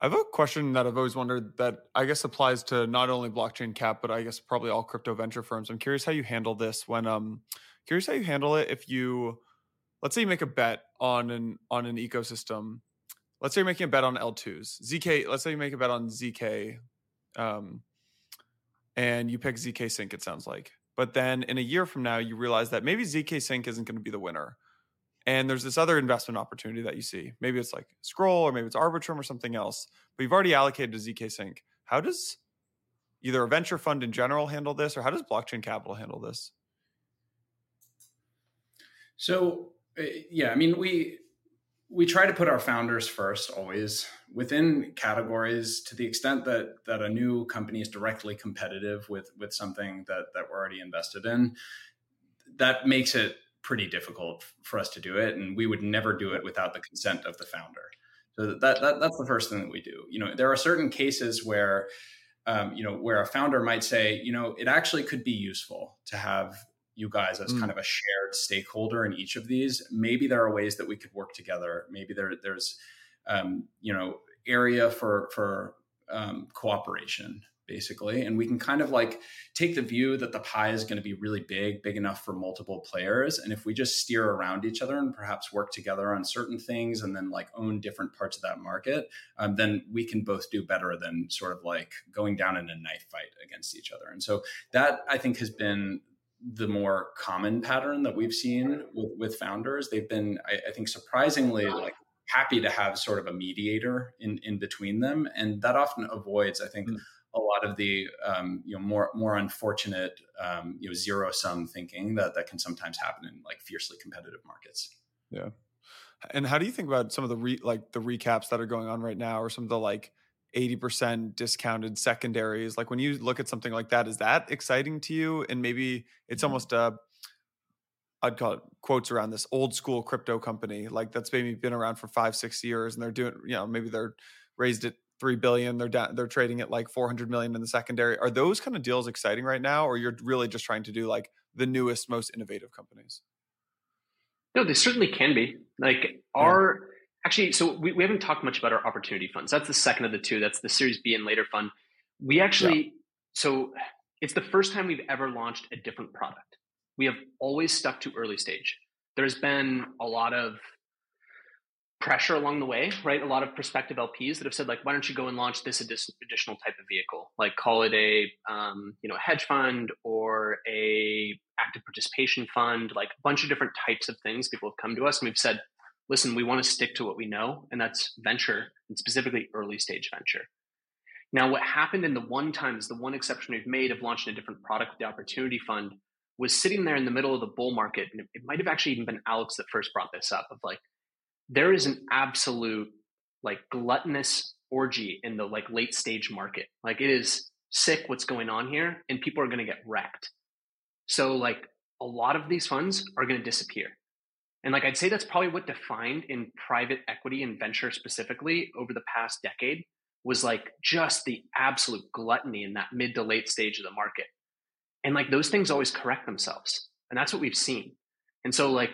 I have a question that I've always wondered that I guess applies to not only blockchain cap, but I guess probably all crypto venture firms. I'm curious how you handle this when um curious how you handle it if you let's say you make a bet on an on an ecosystem. Let's say you're making a bet on L2s. ZK, let's say you make a bet on ZK. Um, and you pick ZK Sync, it sounds like. But then in a year from now, you realize that maybe ZK Sync isn't going to be the winner. And there's this other investment opportunity that you see. Maybe it's like Scroll or maybe it's Arbitrum or something else. But you've already allocated to ZK Sync. How does either a venture fund in general handle this or how does blockchain capital handle this? So uh, yeah, I mean, we we try to put our founders first always within categories to the extent that that a new company is directly competitive with with something that that we're already invested in. That makes it pretty difficult for us to do it and we would never do it without the consent of the founder. So that, that that's the first thing that we do. You know there are certain cases where um, you know where a founder might say you know it actually could be useful to have you guys as mm. kind of a shared stakeholder in each of these. Maybe there are ways that we could work together. Maybe there there's um, you know area for for um, cooperation basically. And we can kind of like take the view that the pie is going to be really big big enough for multiple players. And if we just steer around each other and perhaps work together on certain things and then like own different parts of that market um, then we can both do better than sort of like going down in a knife fight against each other. And so that i think has been the more common pattern that we've seen with, with founders. They've been, I, I, think, surprisingly like happy to have sort of a mediator in in between them, and that often avoids, I think. Mm. A lot of the um, you know more more unfortunate um, you know zero sum thinking that that can sometimes happen in like fiercely competitive markets. Yeah, and how do you think about some of the re, like the recaps that are going on right now, or some of the like 80% discounted secondaries like when you look at something like that is that exciting to you? And maybe it's mm-hmm. almost a i'd call it quotes around this old school crypto company like that's maybe been around for five six years and they're doing you know maybe they're raised at 3 billion they're down they're trading at like 400 million in the secondary. Are those kind of deals exciting right now or you're really just trying to do like the newest most innovative companies? No they certainly can be. Like our actually, so we, we haven't talked much about our opportunity funds. That's the second of the two. That's the Series B and later fund. We actually, yeah. so it's the first time we've ever launched a different product. We have always stuck to early stage. There's been a lot of pressure along the way, right? A lot of prospective LPs that have said, like, why don't you go and launch this additional type of vehicle? Like, call it a, um, you know, a hedge fund or a active participation fund, like a bunch of different types of things. People have come to us and we've said, listen, we want to stick to what we know, and that's venture, and specifically early stage venture. Now, what happened in the one times, the one exception we've made of launching a different product, with the Opportunity Fund, was sitting there in the middle of the bull market. And it might have actually even been Aleks that first brought this up of like, there is an absolute like gluttonous orgy in the like late stage market. Like it is sick what's going on here, and people are going to get wrecked. So like a lot of these funds are going to disappear. And like I'd say that's probably what defined in private equity and venture specifically over the past decade was like just the absolute gluttony in that mid to late stage of the market. And like those things always correct themselves. And that's what we've seen. And so like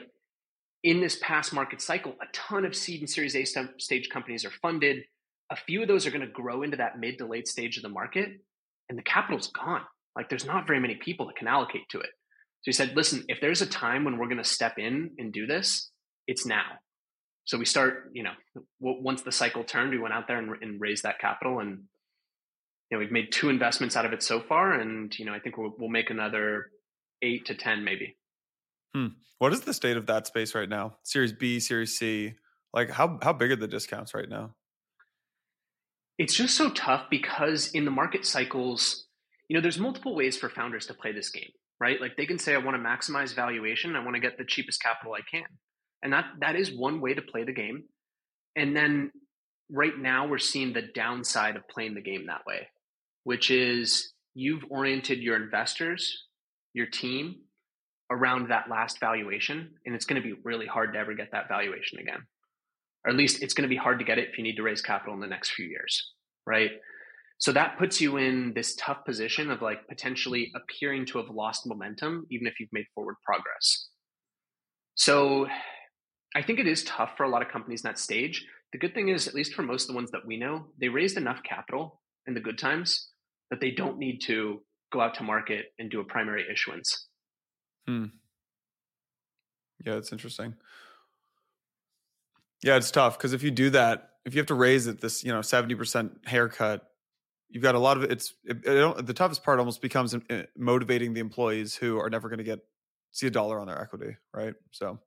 in this past market cycle, a ton of seed and series A stage companies are funded. A few of those are going to grow into that mid to late stage of the market and the capital's gone. Like there's not very many people that can allocate to it. So he said, listen, if there's a time when we're going to step in and do this, it's now. so we start, you know, once the cycle turned, we went out there and, and raised that capital, and you know, we've made two investments out of it so far, and you know, I think we'll, we'll make another eight to ten, maybe. Hmm. What is the state of that space right now? Series B, Series C, like how how big are the discounts right now? It's just so tough because in the market cycles, you know, there's multiple ways for founders to play this game, right? Like they can say, I want to maximize valuation, I want to get the cheapest capital I can. And that that is one way to play the game. And then right now we're seeing the downside of playing the game that way, which is you've oriented your investors, your team around that last valuation, and it's going to be really hard to ever get that valuation again. Or at least it's going to be hard to get it if you need to raise capital in the next few years, right? So that puts you in this tough position of like potentially appearing to have lost momentum, even if you've made forward progress. So I think it is tough for a lot of companies in that stage. The good thing is, at least for most of the ones that we know, they raised enough capital in the good times that they don't need to go out to market and do a primary issuance. Hmm. Yeah, it's interesting. Yeah, it's tough because if you do that, if you have to raise it this, you know, seventy percent haircut, you've got a lot of it's it, it, the toughest part. Almost becomes eh, motivating the employees who are never going to get see a dollar on their equity, right? So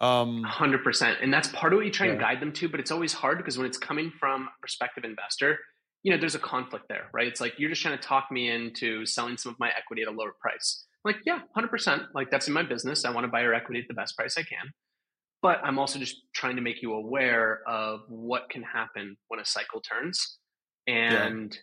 um, 100%. And that's part of what you try yeah. and guide them to, but it's always hard because when it's coming from a prospective investor, you know, there's a conflict there, right? It's like you're just trying to talk me into selling some of my equity at a lower price. I'm like, yeah, 100%. Like that's in my business. I want to buy your equity at the best price I can. But I'm also just trying to make you aware of what can happen when a cycle turns. And yeah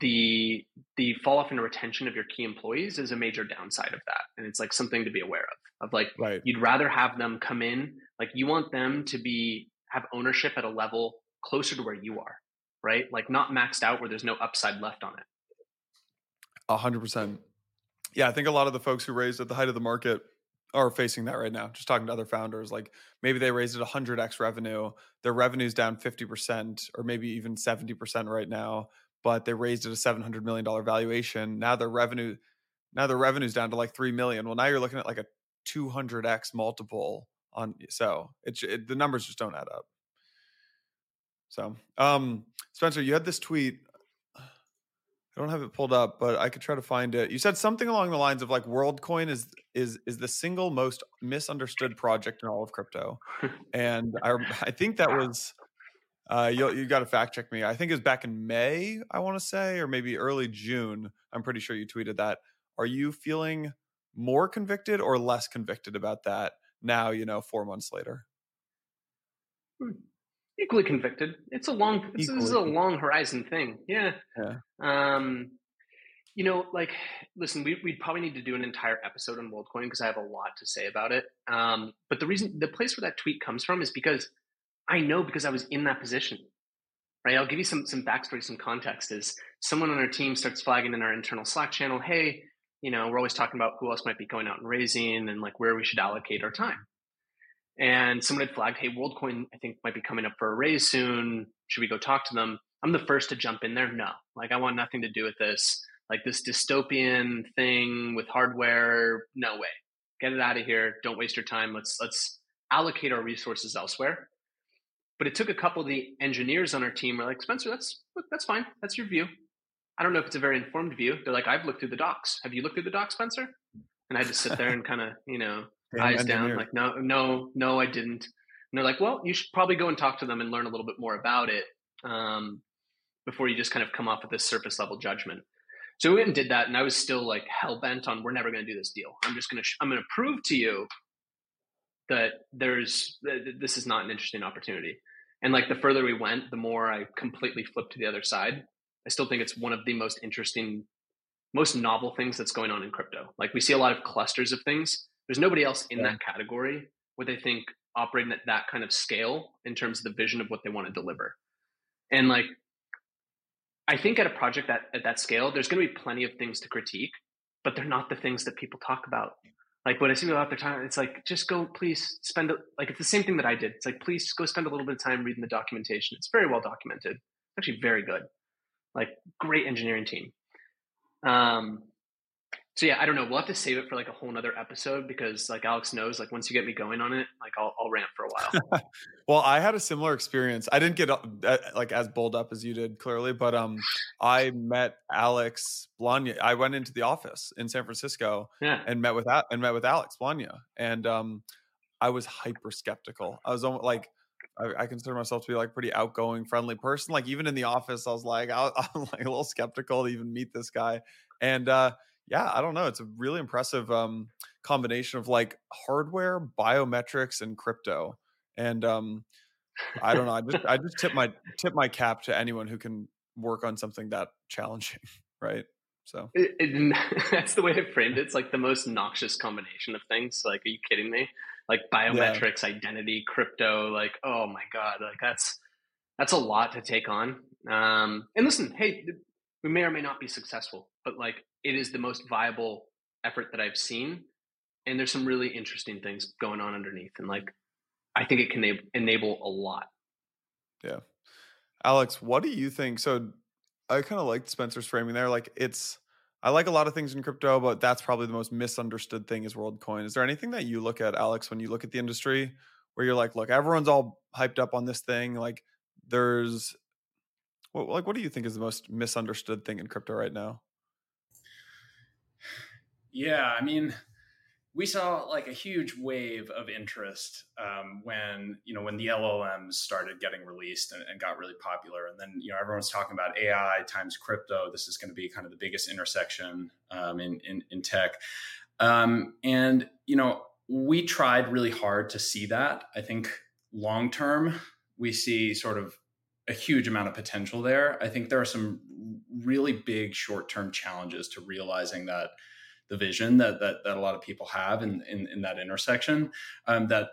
the the fall off in retention of your key employees is a major downside of that and it's like something to be aware of of like right. you'd rather have them come in like you want them to be have ownership at a level closer to where you are right? Like not maxed out where there's no upside left on it. A hundred percent. Yeah i think a lot of the folks who raised at the height of the market are facing that right now just talking to other founders like maybe they raised at 100x revenue their revenue's down 50% or maybe even 70% right now but they raised it a seven hundred million dollar valuation. Now their revenue, now their revenue's down to like three million. Well, now you're looking at like a two hundred x multiple on. So it's it the numbers just don't add up. So, um, Spencer, you had this tweet. I don't have it pulled up, but I could try to find it. You said something along the lines of like WorldCoin is is is the single most misunderstood project in all of crypto, and I I think that was uh, you you got to fact check me. I think it was back in May, I want to say, or maybe early June. I'm pretty sure you tweeted that. Are you feeling more convicted or less convicted about that now? You know, four months later. Equally convicted. It's a long. This is a long horizon thing. Yeah. Yeah. Um, you know, like, listen, we, would probably need to do an entire episode on WorldCoin because I have a lot to say about it. Um, but the reason, the place where that tweet comes from is because I know because I was in that position. Right. I'll give you some some backstory, some context. Is someone on our team starts flagging in our internal Slack channel, hey, you know, we're always talking about who else might be going out and raising and like where we should allocate our time. And someone had flagged, hey, WorldCoin, I think might be coming up for a raise soon. Should we go talk to them? I'm the first to jump in there. No, like I want nothing to do with this. Like this dystopian thing with hardware. No way. Get it out of here. Don't waste your time. Let's let's allocate our resources elsewhere. But it took a couple of the engineers on our team were like, Spencer, that's that's fine. That's your view. I don't know if it's a very informed view. They're like, I've looked through the docs. Have you looked through the docs, Spencer? And I had to sit there and kind of, you know, eyes engineer. down, like, no, no, no, I didn't. And they're like, well, you should probably go and talk to them and learn a little bit more about it um, before you just kind of come off with this surface level judgment. So we went and did that, and I was still like hell bent on we're never going to do this deal. I'm just going to sh- I'm going to prove to you that there's this is not an interesting opportunity. And like the further we went, the more I completely flipped to the other side. I still think it's one of the most interesting, most novel things that's going on in crypto. Like we see a lot of clusters of things. There's nobody else in yeah. that category where they think operating at that kind of scale in terms of the vision of what they want to deliver. And like I think at a project that at that scale, there's going to be plenty of things to critique, but they're not the things that people talk about like when I see people out there time, it's like just go, please spend like it's the same thing that I did. It's like please go spend a little bit of time reading the documentation. It's very well documented. It's actually very good. Like great engineering team. Um, so yeah, I don't know. We'll have to save it for like a whole nother episode because like Aleks knows, like once you get me going on it, like I'll, I'll rant for a while. well, I had a similar experience. I didn't get uh, like as bold up as you did, clearly, but um, I met Alex Blania. I went into the office in San Francisco yeah. and met with and met with Alex Blania, and um, I was hyper skeptical. I was almost like. I, I, consider myself to be like pretty outgoing, friendly person. Like even in the office, I was like, I, am like a little skeptical to even meet this guy. And uh, yeah, I don't know. It's a really impressive um, combination of like hardware, biometrics, and crypto. And um, I don't know. I just I just tip my tip my cap to anyone who can work on something that challenging, right? So it, it, that's the way I framed it. It's like the most noxious combination of things. Like, are you kidding me? Like biometrics, yeah. identity, crypto. Like, oh my god, like that's that's a lot to take on. Um, and listen, hey, we may or may not be successful, but like it is the most viable effort that I've seen. And there's some really interesting things going on underneath. And like, I think it can enable a lot. Yeah. Aleks, what do you think? So I kind of liked Spencer's framing there. Like it's, I like a lot of things in crypto, but that's probably the most misunderstood thing is WorldCoin. Is there anything that you look at, Aleks, when you look at the industry where you're like, look, everyone's all hyped up on this thing. Like there's, what, like, what do you think is the most misunderstood thing in crypto right now? Yeah, I mean, we saw like a huge wave of interest um, when you know when the LLMs started getting released and, and, got really popular, and then you know everyone's talking about AI times crypto. This is going to be kind of the biggest intersection um, in, in, in tech, um, and you know we tried really hard to see that. I think long term we see sort of a huge amount of potential there. I think there are some really big short term challenges to realizing that the vision that that, that a lot of people have in in, in that intersection um, that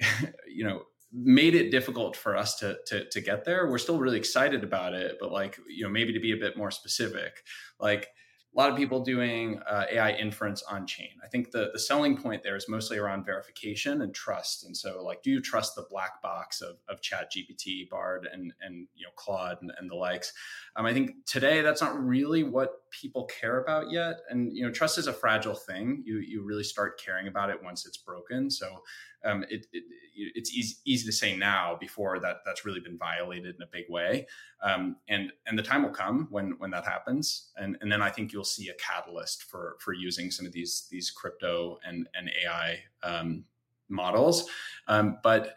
you know made it difficult for us to, to to get there. We're still really excited about it but like you know maybe to be a bit more specific like a lot of people doing uh, AI inference on chain. I think the, the selling point there is mostly around verification and trust. And so, like, do you trust the black box of, of Chat GPT, Bard, and and you know Claude and, and the likes? Um, I think today that's not really what people care about yet. And you know, trust is a fragile thing. You you really start caring about it once it's broken. So um, it, it, it's easy, easy to say now before that that's really been violated in a big way. Um, and and the time will come when when that happens, and and then I think you'll see a catalyst for for using some of these these crypto and and AI um, models. Um, but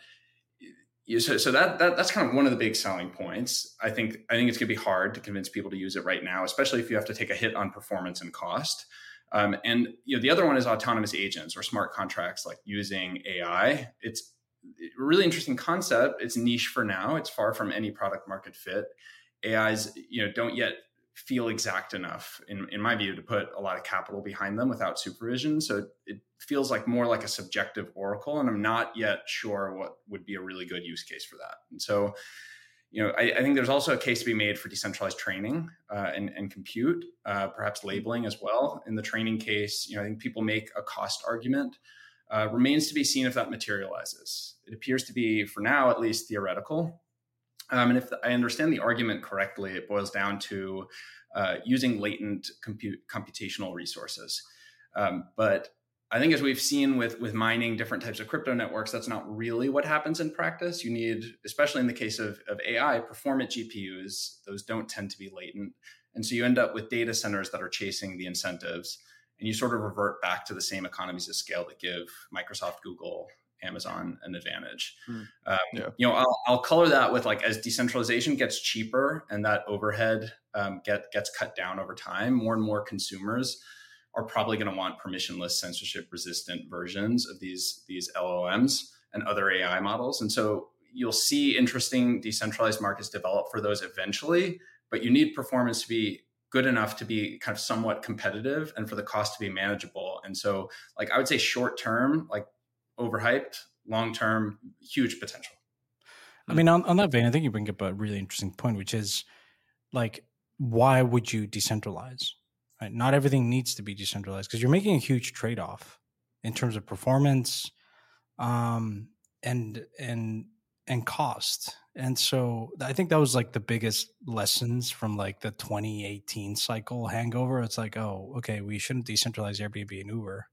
so, so that, that that's kind of one of the big selling points. I think I think it's going to be hard to convince people to use it right now, especially if you have to take a hit on performance and cost. Um, and you know, the other one is autonomous agents or smart contracts, like using AI. It's really interesting concept. It's niche for now. It's far from any product market fit. AIs, you know, don't yet feel exact enough, in, in my view, to put a lot of capital behind them without supervision. So it feels like more like a subjective oracle, and I'm not yet sure what would be a really good use case for that. And so you know, I, I, think there's also a case to be made for decentralized training uh, and, and, compute, uh, perhaps labeling as well. In the training case, you know, I think people make a cost argument. Uh, remains to be seen if that materializes. It appears to be, for now at least, theoretical. Um, and if I understand the argument correctly, it boils down to uh, using latent compute, computational resources. Um, but I think as we've seen with with mining different types of crypto networks, that's not really what happens in practice. You need, especially in the case of, of AI, performant GPUs. Those don't tend to be latent. And so you end up with data centers that are chasing the incentives. And you sort of revert back to the same economies of scale that give Microsoft, Google, Amazon an advantage. Hmm. Um, yeah. You know, I'll, I'll, color that with like as decentralization gets cheaper and that overhead um, get gets cut down over time, more and more consumers are probably going to want permissionless censorship resistant versions of these these LLMs and other AI models. And so you'll see interesting decentralized markets develop for those eventually, but you need performance to be good enough to be kind of somewhat competitive and for the cost to be manageable. And so like I would say short term, like overhyped, long term, huge potential. I mean, on, on that vein, I think you bring up a really interesting point, which is like, why would you decentralize? Right? Not everything needs to be decentralized because you're making a huge trade off in terms of performance, um, and and and cost. And so I think that was like the biggest lessons from like the 2018 cycle hangover. It's like, oh, okay, we shouldn't decentralize Airbnb and Uber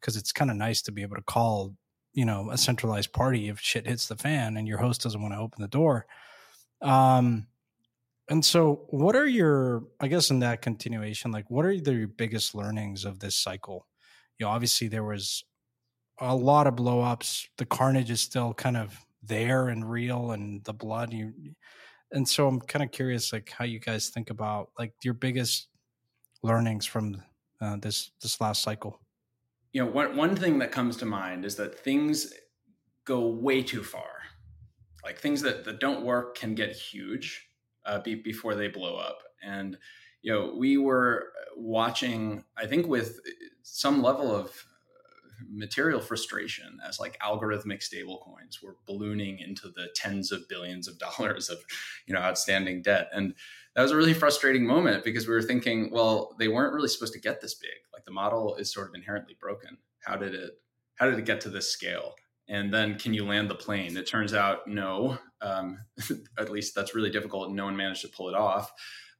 because it's kind of nice to be able to call, you know, a centralized party if shit hits the fan and your host doesn't want to open the door. Um, and so what are your, I guess in that continuation, like what are the biggest learnings of this cycle? You know, obviously there was a lot of blowups. The carnage is still kind of there and real and the blood you and so i'm kind of curious like how you guys think about like your biggest learnings from uh, this this last cycle. You know one, one thing that comes to mind is that things go way too far. Like things that, that don't work can get huge uh, be, before they blow up. And you know we were watching i think with some level of material frustration as like algorithmic stablecoins were ballooning into the tens of billions of dollars of you know outstanding debt. And that was a really frustrating moment because we were thinking well they weren't really supposed to get this big. Like the model is sort of inherently broken. How did it how did it get to this scale? And then can you land the plane? It turns out no. Um, at least that's really difficult. And no one managed to pull it off.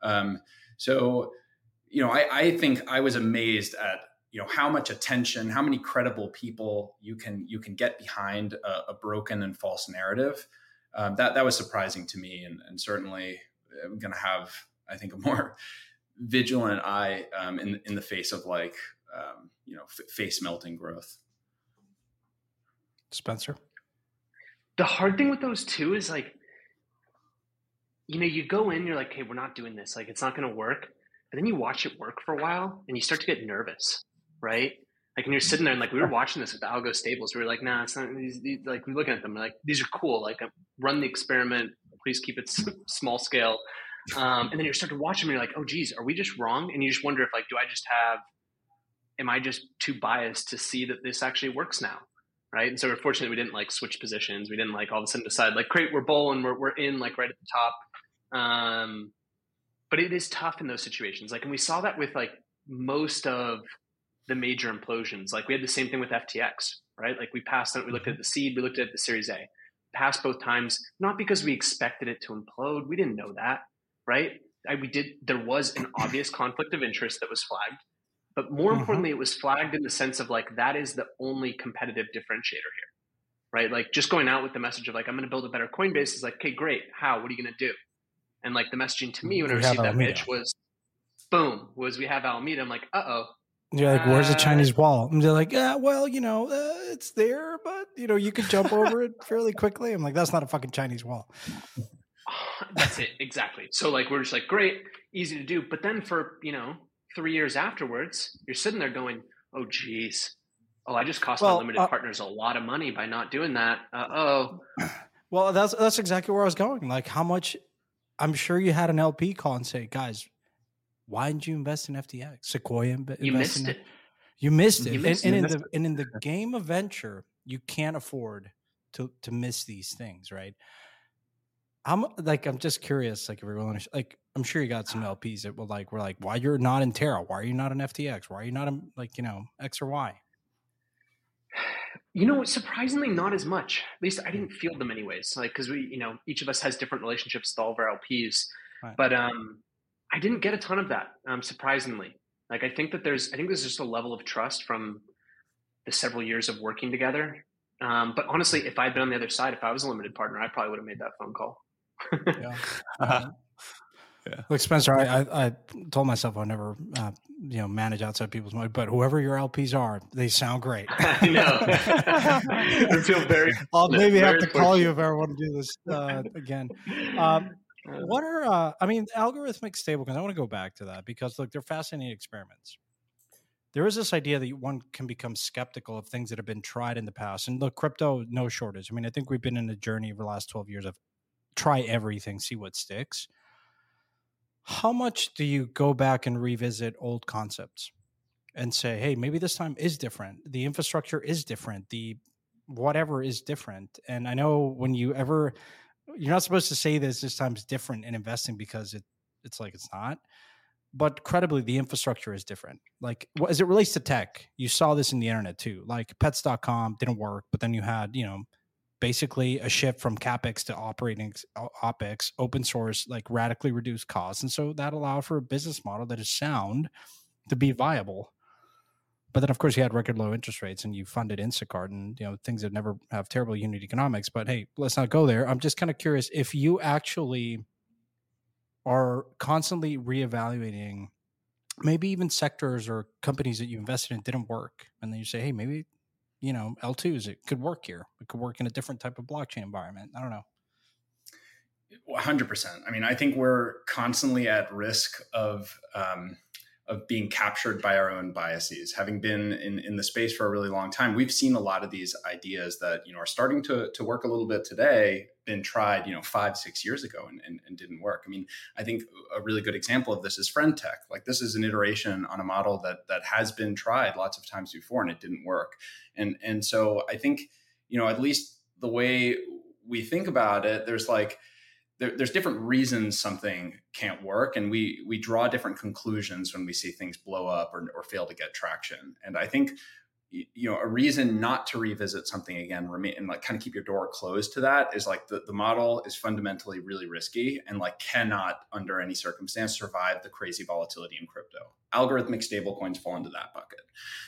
Um, so you know I, I think i was amazed at you know how much attention how many credible people you can you can get behind a, a broken and false narrative um, that that was surprising to me. And, and certainly i'm going to have i think a more vigilant eye um, in in the face of like um, you know f- face melting growth. Spencer? The hard thing with those two is like you know you go in you're like hey we're not doing this. Like it's not going to work. But then you watch it work for a while and you start to get nervous right? Like, and you're sitting there and like we were watching this with the algo stables. We were like, nah, it's not. These, these, like we're looking at them, like these are cool. Like, run the experiment. Please keep it small scale. Um, and then you start to watch them, and you're like, oh, geez, are we just wrong? And you just wonder if like, do I just have? Am I just too biased to see that this actually works now? Right. And so we're fortunate we didn't like switch positions. We didn't like all of a sudden decide like, great, we're bull and we're we're in like right at the top. Um, but it is tough in those situations. Like, and we saw that with like most of the major implosions. Like we had the same thing with FTX, right? Like we passed on, we looked at the seed, we looked at the Series A, passed both times, not because we expected it to implode. We didn't know that, right? I, we did. There was an obvious conflict of interest that was flagged, but more mm-hmm. importantly, it was flagged in the sense of like that is the only competitive differentiator here, right? Like just going out with the message of like I'm going to build a better Coinbase is like, okay, great. How? What are you going to do? And like the messaging to me when we I received that pitch was, boom, was we have Alameda. I'm like, uh oh, you're like, where's the Chinese wall? And they're like, yeah, well, you know, uh, it's there, but you know, you could jump over it fairly quickly. I'm like, that's not a fucking Chinese wall. That's it, exactly. So like, we're just like, great, easy to do. But then for you know, three years afterwards, you're sitting there going, oh, geez, oh, I just cost well, my limited uh, partners a lot of money by not doing that. Uh oh. Well, that's that's exactly where I was going. Like, how much? I'm sure you had an LP call and say, guys, why didn't you invest in FTX? Sequoia you missed it. You missed it. You missed and, and in the and in the game of venture, you can't afford to to miss these things, right? I'm like I'm just curious, like if we're willing to, like I'm sure you got some LPs that will like we're like, why you're not in Terra? Why are you not in FTX? Why are you not in like you know X or Y? You know, surprisingly, not as much. At least I didn't feel them anyways. Like because we, you know, each of us has different relationships with all of our LPs. Right. But um, I didn't get a ton of that, um, surprisingly. Like I think that there's, I think there's just a level of trust from the several years of working together. Um, but honestly, if I'd been on the other side, if I was a limited partner, I probably would have made that phone call. yeah. Uh-huh. Yeah. Look, Spencer, I, I, I, told myself I'd never, uh, you know, manage outside people's money, but whoever your LPs are, they sound great. I know. I feel very. I'll maybe very have to call you if I ever want to do this uh, again. Um, what are uh, I mean algorithmic stablecoins? I want to go back to that because look, they're fascinating experiments. There is this idea that one can become skeptical of things that have been tried in the past, and look, crypto no shortage. I mean, I think we've been in a journey over the last twelve years of try everything, see what sticks. How much do you go back and revisit old concepts and say, hey, maybe this time is different. The infrastructure is different. The whatever is different. And I know when you ever you're not supposed to say this this time's different in investing because it it's like it's not but credibly the infrastructure is different. Like as it relates to tech you saw this in the internet too like pets.com didn't work but then you had you know basically a shift from capex to operating opex open source like radically reduced costs and so that allowed for a business model that is sound to be viable but then of course you had record low interest rates and you funded instacart and you know things that never have terrible unit economics but hey let's not go there. I'm just kind of curious if you actually are constantly reevaluating maybe even sectors or companies that you invested in didn't work and then you say hey maybe you know l2s it could work here. It could work in a different type of blockchain environment. I don't know. 100% i mean i think we're constantly at risk of um, of being captured by our own biases. Having been in, in the space for a really long time, we've seen a lot of these ideas that you know are starting to, to work a little bit today, been tried you know five six years ago and, and, and didn't work. I mean, I think a really good example of this is Friend.tech. Like this is an iteration on a model that that has been tried lots of times before and it didn't work. And and so I think you know at least the way we think about it, there's like there, there's different reasons something can't work and we we draw different conclusions when we see things blow up or, or fail to get traction. And i think you know a reason not to revisit something again remain and like kind of keep your door closed to that is like the, the model is fundamentally really risky and like cannot under any circumstance survive the crazy volatility in crypto algorithmic stablecoins fall into that bucket.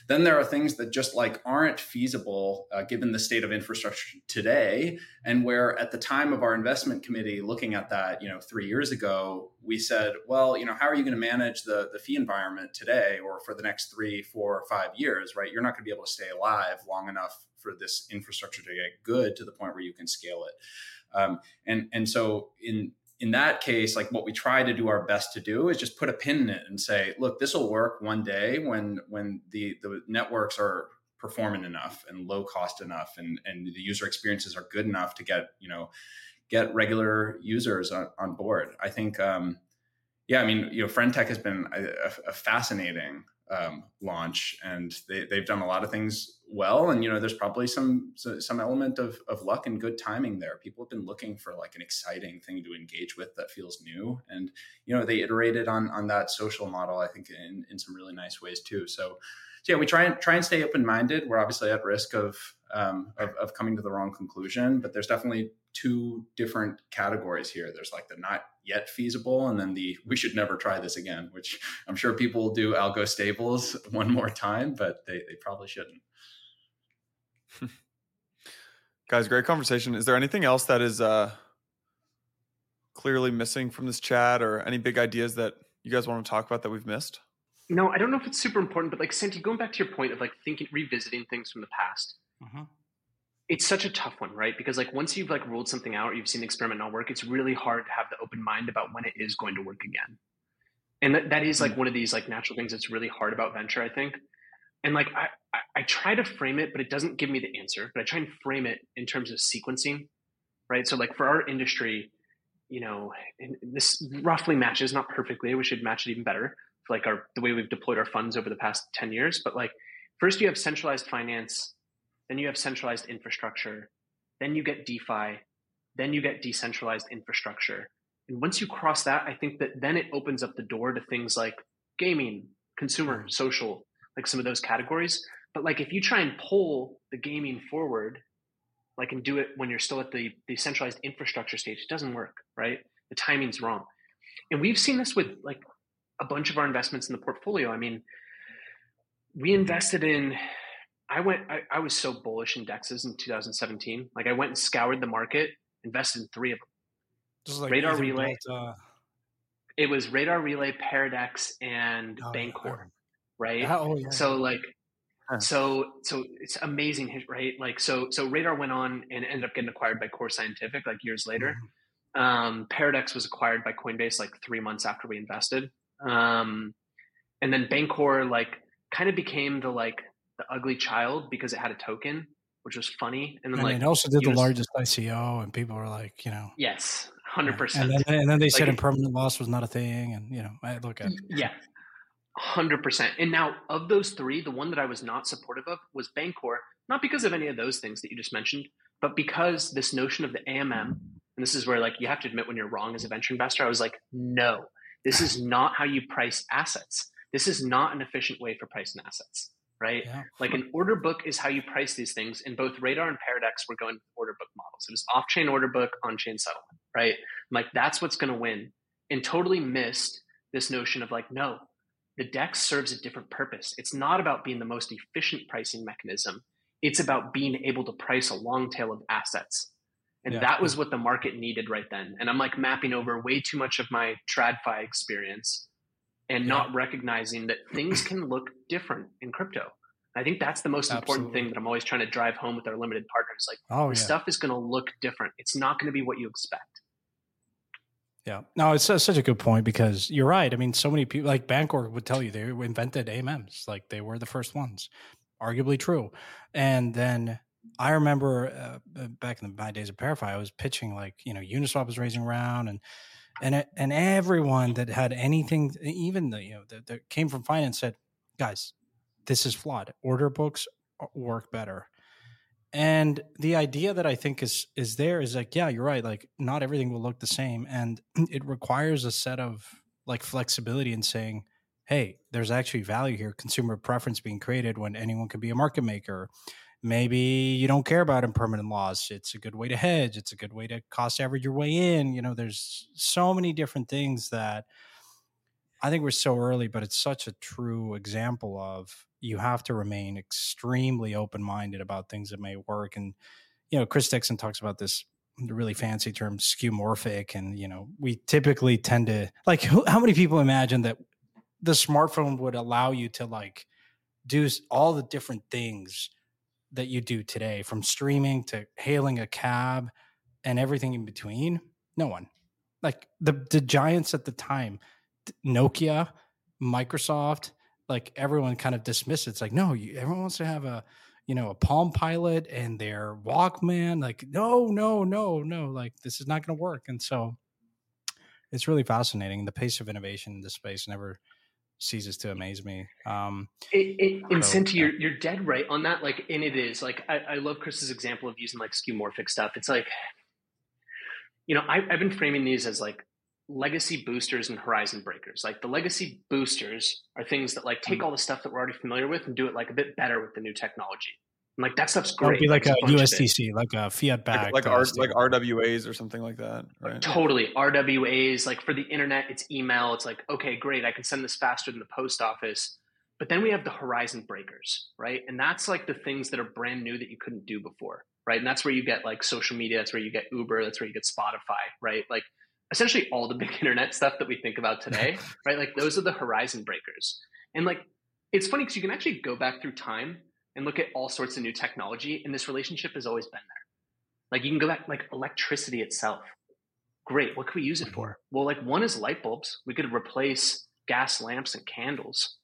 Then there are things that just like aren't feasible uh, given the state of infrastructure today and where at the time of our investment committee looking at that you know three years ago we said well you know how are you going to manage the, the fee environment today or for the next three four five years right? You're not going to be able to stay alive long enough for this infrastructure to get good to the point where you can scale it. Um, and and so in in that case, like what we try to do our best to do is just put a pin in it and say, look, this will work one day when when the the networks are performing enough and low cost enough and and the user experiences are good enough to get you know get regular users on, on board. I think, um, yeah, I mean, you know, Friend.tech has been a, a fascinating um, launch, and they, they've done a lot of things well. And you know, there's probably some some element of, of luck and good timing there. People have been looking for like an exciting thing to engage with that feels new, and you know, they iterated on on that social model. I think in in some really nice ways too. So, so yeah, we try and try and stay open minded. We're obviously at risk of, um, of of coming to the wrong conclusion, but there's definitely two different categories here. There's like the not yet feasible, and then the we should never try this again, which I'm sure people will do algo stables one more time, but they, they probably shouldn't. Guys, great conversation. Is there anything else that is uh, clearly missing from this chat or any big ideas that you guys want to talk about that we've missed? No, I don't know if it's super important, but like Santi, going back to your point of like thinking, revisiting things from the past, mm-hmm it's such a tough one, right? Because like once you've like ruled something out or you've seen the experiment not work, it's really hard to have the open mind about when it is going to work again. And that, that is like hmm. one of these like natural things that's really hard about venture, I think. And like I, I, I try to frame it, but it doesn't give me the answer. But I try and frame it in terms of sequencing, right? So like for our industry, you know, this roughly matches, not perfectly. We should match it even better. For like our the way we've deployed our funds over the past 10 years. But like first you have centralized finance then you have centralized infrastructure, then you get DeFi, then you get decentralized infrastructure. And once you cross that, I think that then it opens up the door to things like gaming, consumer, mm-hmm. social, like some of those categories. But like if you try and pull the gaming forward, like and do it when you're still at the centralized infrastructure stage, it doesn't work, right? The timing's wrong. And we've seen this with like a bunch of our investments in the portfolio. I mean, we invested in I went, I, I, was so bullish in dexes in 2017. Like I went and scoured the market, invested in three of them. Just like Radar Relay. Built, uh... It was Radar Relay, Paradex, and oh, Bancor, right? Oh, yeah. So like, so so it's amazing, right? Like so so Radar went on and ended up getting acquired by Core Scientific like years later. Mm-hmm. Um, Paradex was acquired by Coinbase like three months after we invested. Um, and then Bancor like kind of became the like the ugly child because it had a token, which was funny. And then and like it also did the was, largest ICO, and people were like, you know, yes, hundred yeah. percent. And then and then they like said impermanent loss was not a thing, and you know, I look at yeah. Hundred percent. And now, of those three, the one that I was not supportive of was Bancor, not because of any of those things that you just mentioned, but because this notion of the AMM, and this is where like you have to admit when you're wrong as a venture investor. I was like, no, this is not how you price assets. This is not an efficient way for pricing assets right? Yeah. Like an order book is how you price these things. In both Radar and Paradex, we're going order book models. It was off chain order book, on chain settlement, right? I'm like, that's what's going to win. And totally missed this notion of like, no, the DEX serves a different purpose. It's not about being the most efficient pricing mechanism. It's about being able to price a long tail of assets. And yeah. that was what the market needed right then. And I'm like mapping over way too much of my TradFi experience and yeah. not recognizing that things can look different in crypto. I think that's the most Absolutely. important thing that I'm always trying to drive home with our limited partners. Like, oh, yeah. stuff is going to look different. It's not going to be what you expect. Yeah, no, it's such a good point because you're right. I mean, so many people like Bancor would tell you they invented AMMs, like they were the first ones, arguably true. And then I remember uh, back in the, my days of ParaFi, I was pitching like you know Uniswap was raising around and and and everyone that had anything, even the you know that, that came from finance said, guys, this is flawed. Order books uh, work better and the idea that i think is is there is like yeah you're right like not everything will look the same. And it requires a set of like flexibility in saying hey there's actually value here. Consumer preference being created when anyone can be a market maker. Maybe you don't care about impermanent loss it's a good way to hedge. It's a good way to cost average your way in. You know there's so many different things that i think we're so early but it's such a true example of you have to remain extremely open minded about things that may work. And, you know, Chris Dixon talks about this really fancy term skeuomorphic. And, you know, we typically tend to like, how many people imagine that the smartphone would allow you to like do all the different things that you do today from streaming to hailing a cab and everything in between? No one. Like the, the giants at the time, Nokia, Microsoft, like everyone kind of dismissed it. It's like, no, you, everyone wants to have a, you know, a Palm Pilot and their Walkman. Like, no, no, no, no, like this is not going to work. And so it's really fascinating. The pace of innovation in this space never ceases to amaze me. Um, it, it, and so, Santi, you're, you're dead right on that. Like, and it is like, I, I love Chris's example of using like skeuomorphic stuff. It's like, you know, I, I've been framing these as like legacy boosters and horizon breakers. Like the legacy boosters are things that like take mm. all the stuff that we're already familiar with and do it like a bit better with the new technology. And like that stuff's great. It'd be like, a, a USDC, like a fiat back, like like, R, like RWAs or something like that, right? Totally, RWAs. Like for the internet, it's email. It's like okay, great, I can send this faster than the post office. But then we have the horizon breakers, right? And that's like the things that are brand new that you couldn't do before, right? And that's where you get like social media. That's where you get Uber. That's where you get Spotify, right? Like essentially all the big internet stuff that we think about today, right? Like those are the horizon breakers. And like it's funny because you can actually go back through time and look at all sorts of new technology, and this relationship has always been there. Like you can go back, like electricity itself. Great. What could we use it for? Well, like one is light bulbs. We could replace gas lamps and candles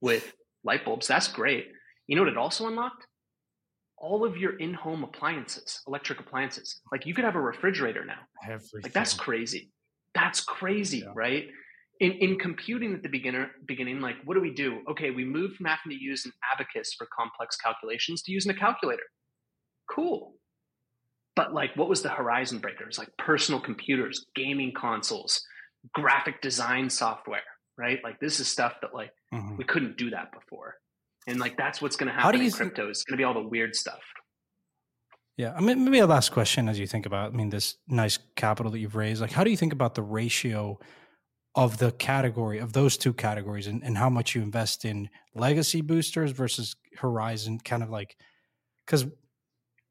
with light bulbs. That's great. You know what it also unlocked? All of your in-home appliances, electric appliances. Like you could have a refrigerator now. Everything. Like that's crazy. That's crazy, yeah. right? In in computing at the beginner beginning, like what do we do? Okay, we moved from having to use an abacus for complex calculations to using a calculator. Cool. But like what was the horizon breakers? Like personal computers, gaming consoles, graphic design software, right? Like this is stuff that like mm-hmm. we couldn't do that before and like that's what's going to happen in crypto. Th- it's going to be all the weird stuff. Yeah, I mean, maybe a last question as you think about, I mean, this nice capital that you've raised. Like, how do you think about the ratio of the category of those two categories, and, and how much you invest in legacy boosters versus Horizon? Kind of like, because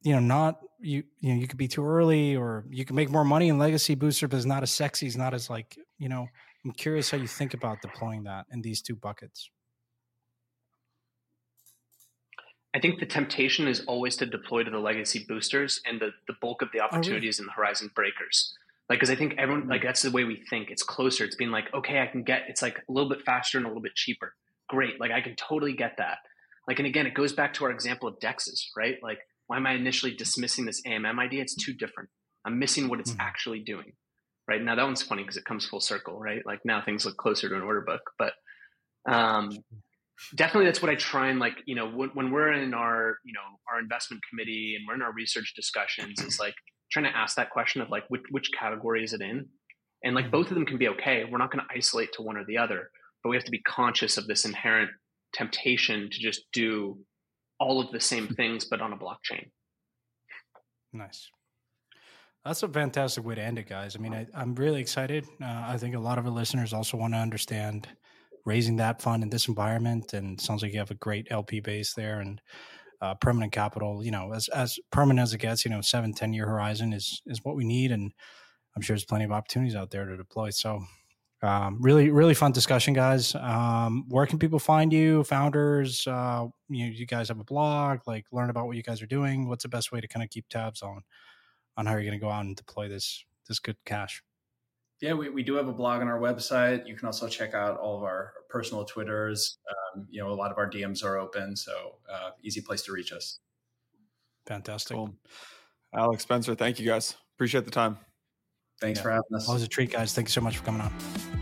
you know, not you, you know, you could be too early, or you can make more money in legacy booster, but it's not as sexy. It's not as like, you know. I'm curious how you think about deploying that in these two buckets. I think the temptation is always to deploy to the legacy boosters, and the, the bulk of the opportunities oh, really? in the horizon breakers. Like, because I think everyone mm-hmm. like that's the way we think. It's closer. It's being like, okay, I can get. It's like a little bit faster and a little bit cheaper. Great. Like I can totally get that. Like, and again, it goes back to our example of dexes, right? Like, why am I initially dismissing this AMM idea? It's too different. I'm missing what it's mm-hmm. actually doing. Right now, that one's funny because it comes full circle, right? Like now things look closer to an order book, but um, definitely that's what I try and like, you know, when, when, we're in our, you know, our investment committee and we're in our research discussions, is like trying to ask that question of like, which, which category is it in? And like both of them can be okay. We're not going to isolate to one or the other, but we have to be conscious of this inherent temptation to just do all of the same things, but on a blockchain. Nice. That's a fantastic way to end it, guys. I mean, I, am really excited. Uh, I think a lot of our listeners also want to understand raising that fund in this environment. And sounds like you have a great LP base there and uh, permanent capital. You know, as as permanent as it gets, you know, seven ten year horizon is is what we need, and I'm sure there's plenty of opportunities out there to deploy. So. Um, really, really fun discussion, guys. Um, where can people find you, founders? Uh, you, you guys have a blog, like learn about what you guys are doing. What's the best way to kind of keep tabs on on how you're going to go out and deploy this this good cash. Yeah, we, we do have a blog on our website. You can also check out all of our personal Twitters. Um, you know, a lot of our DMs are open, so uh, easy place to reach us. Fantastic. Cool. Aleks Spencer, thank you guys. Appreciate the time. Thanks yeah. for having us. Always a treat, guys. Thank you so much for coming on.